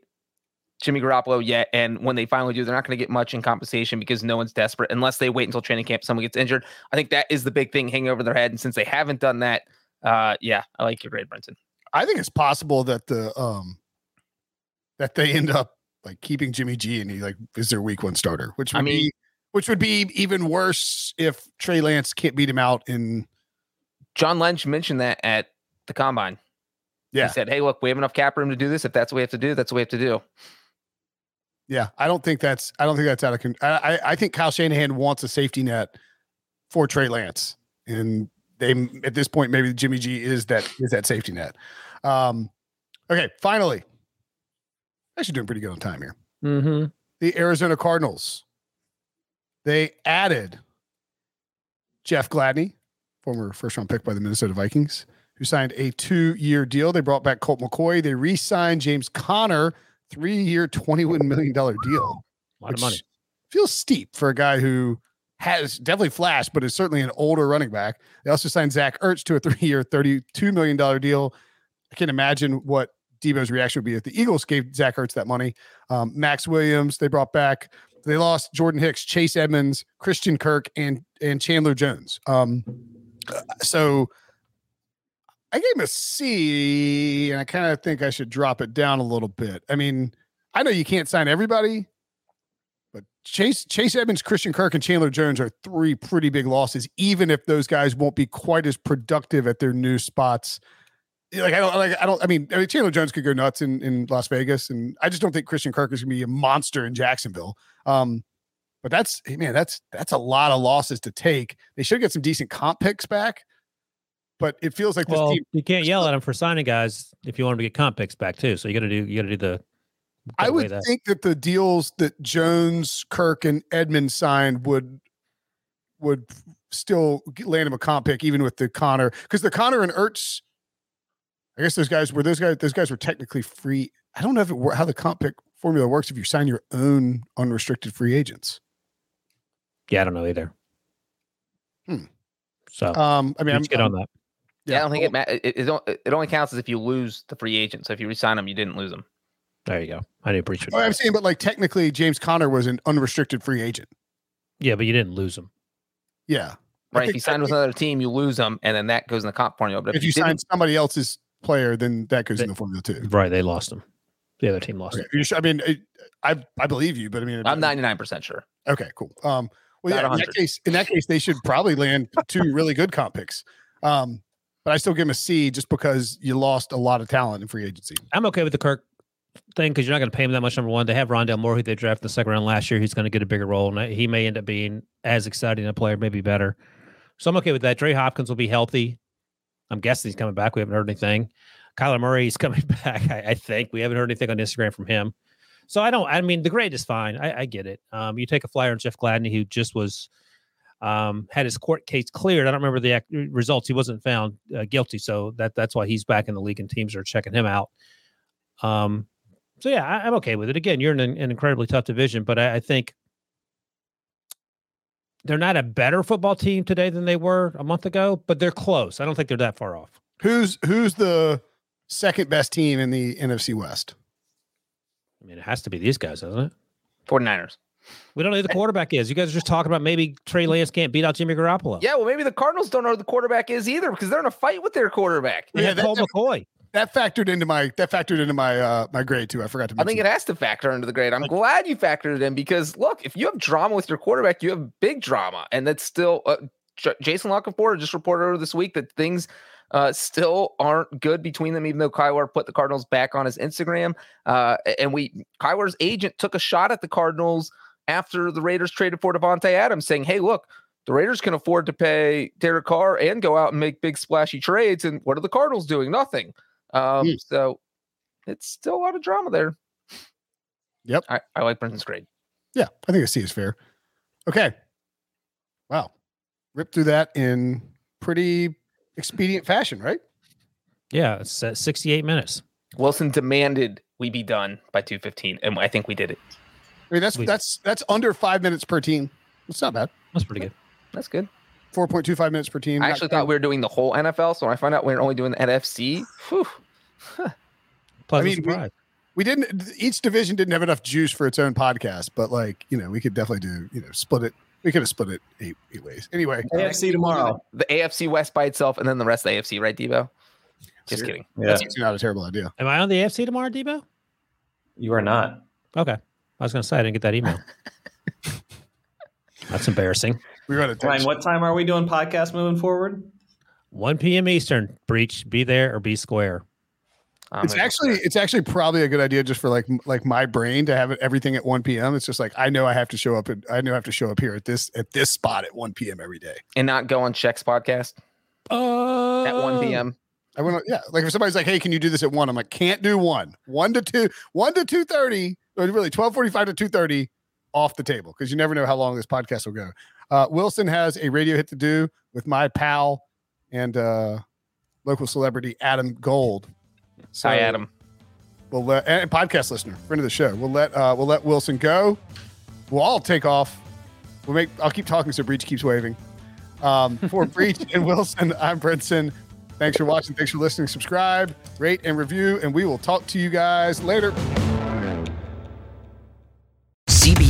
Jimmy Garoppolo yet, and when they finally do, they're not going to get much in compensation because no one's desperate unless they wait until training camp, someone gets injured. I think that is the big thing hanging over their head. And since they haven't done that, uh, yeah, I like your grade, Brinson. I think it's possible that the um that they end up like keeping Jimmy G and he like is their week one starter, which would I mean- be which would be even worse if Trey Lance can't beat him out in John Lynch mentioned that at the combine. Yeah. He said, Hey, look, we have enough cap room to do this. If that's what we have to do, that's what we have to do. Yeah, I don't think that's I don't think that's out of con- I I, I think Kyle Shanahan wants a safety net for Trey Lance, and they at this point maybe Jimmy G is that is that safety net. Um, okay, finally, actually doing pretty good on time here. Mm-hmm. The Arizona Cardinals they added Jeff Gladney, former first round pick by the Minnesota Vikings, who signed a two year deal. They brought back Colt McCoy. They re signed James Conner, three year, $21 million deal. A lot of money. Feels steep for a guy who has definitely flashed, but is certainly an older running back. They also signed Zach Ertz to a three year, $32 million deal. I can't imagine what Debo's reaction would be if the Eagles gave Zach Ertz that money. Um, Max Williams, they brought back. They lost Jordan Hicks, Chase Edmonds, Christian Kirk, and and Chandler Jones. Um, so I gave him a C, and I kind of think I should drop it down a little bit. I mean, I know you can't sign everybody, Chase Chase Edmonds, Christian Kirk, and Chandler Jones are three pretty big losses, even if those guys won't be quite as productive at their new spots. Like I don't like I don't I mean, I mean Chandler Jones could go nuts in, in Las Vegas, and I just don't think Christian Kirk is gonna be a monster in Jacksonville. Um, but that's man, that's that's a lot of losses to take. They should get some decent comp picks back, but it feels like this Well, team. you can't yell at them for signing guys if you want him to get comp picks back too. So you got to do you got to do the. I gotta would that. think that the deals that Jones, Kirk, and Edmund signed would would still land him a comp pick, even with the Conner, because the Conner and Ertz. I guess those guys were those guys. Those guys were technically free. I don't know if it how the comp pick formula works if you sign your own unrestricted free agents. Yeah, I don't know either. Hmm. So Um, I mean, I'm, let's get on I'm- that. Yeah, I don't think it, ma- it it don't- it only counts as if you lose the free agent. So if you resign them, you didn't lose them. There you go. I didn't breach it. I'm saying, but like technically, James Conner was an unrestricted free agent. Yeah, but you didn't lose him. Yeah. Right. If think you sign with another team, you lose them, and then that goes in the comp formula. But If if, you didn't- sign somebody else's player, then that goes in the formula too. Right, they lost him. The other team lost Okay. him. I mean, I I believe you, but I mean, I'm 99 percent sure. Okay, cool. Um, well, yeah, in that case, in that case, they should probably land two really good comp picks. Um, but I still give them a C just because you lost a lot of talent in free agency. I'm okay with the Kirk thing because you're not going to pay him that much. Number one, they have Rondale Moore, who they drafted the second round last year. He's going to get a bigger role, and he may end up being as exciting a player, maybe better. So I'm okay with that. Dre Hopkins will be healthy. I'm guessing he's coming back. We haven't heard anything. Kyler Murray is coming back. I, I think we haven't heard anything on Instagram from him. So I don't. I mean, the grade is fine. I, I get it. Um, you take a flyer on Jeff Gladney, who just was um, had his court case cleared. I don't remember the ac- results. He wasn't found uh, guilty, so that that's why he's back in the league, and teams are checking him out. Um, so yeah, I, I'm okay with it. Again, you're in an, an incredibly tough division, but I, I think they're not a better football team today than they were a month ago, but they're close. I don't think they're that far off. Who's who's the second best team in the NFC West? I mean, it has to be these guys, doesn't it? 49ers. We don't know who the quarterback is. You guys are just talking about maybe Trey Lance can't beat out Jimmy Garoppolo. Yeah, well, maybe the Cardinals don't know who the quarterback is either because they're in a fight with their quarterback. They have Colt McCoy. That factored into my that factored into my uh my grade too. I forgot to Mention. I think it has to factor into the grade. I'm glad you factored it in because look, if you have drama with your quarterback, you have big drama, and that's still uh, J- Jason La Canfora just reported over this week that things uh, still aren't good between them. Even though Kyler put the Cardinals back on his Instagram, uh, and we Kyler's agent took a shot at the Cardinals after the Raiders traded for Davante Adams, saying, "Hey, look." The Raiders can afford to pay Derek Carr and go out and make big splashy trades. And what are the Cardinals doing? Nothing. Um, So it's still a lot of drama there. Yep. I, I like Brinson's grade. Yeah, I think a C is fair. Okay. Wow. Rip through that in pretty expedient fashion, right? Yeah, it's uh, 68 minutes. Wilson demanded we be done by 215, and I think we did it. I mean, that's that's that's under five minutes per team. It's not bad. That's pretty good. That's good. Four point two five minutes per team. I actually thought we were doing the whole NFL, so when I find out we are only doing the NFC, whew, Pleasant mean, we- surprise. we didn't. Each division didn't have enough juice for its own podcast, but like you know, we could definitely do you know split it. We could have split it eight eight ways. Anyway, AFC tomorrow. the AFC West by itself, and then the rest of the AFC, right, Debo? Just kidding. That's actually not a terrible idea. Am I on the AFC tomorrow, Debo? You are not. Okay. I was going to say I didn't get that email. That's embarrassing. We got to Ryan, what time are we doing podcast moving forward? 1 p.m. Eastern. Breech. Be there or be square. it's actually it's actually probably a good idea just for like like my brain to have everything at 1 p.m. It's just like I know I have to show up at I know I have to show up here at this at this spot at 1 p.m. every day. And not go on Check's podcast uh, at 1 p.m. I want to yeah, like if somebody's like, "Hey, can you do this at 1?" I'm like, "Can't do 1. 1 to 2, 1 to 2:30, or really 12:45 to 2:30 off the table because you never know how long this podcast will go." Uh, Wilson has a radio hit to do with my pal and uh, local celebrity Adam Gold. So Hi, Adam. We'll let and podcast listener, friend of the show. We'll let uh, we'll let Wilson go. We'll all take off. We'll make. I'll keep talking so Breech keeps waving. Um, for Breech and Wilson, I'm Brinson. Thanks for watching. Thanks for listening. Subscribe, rate, and review, and we will talk to you guys later.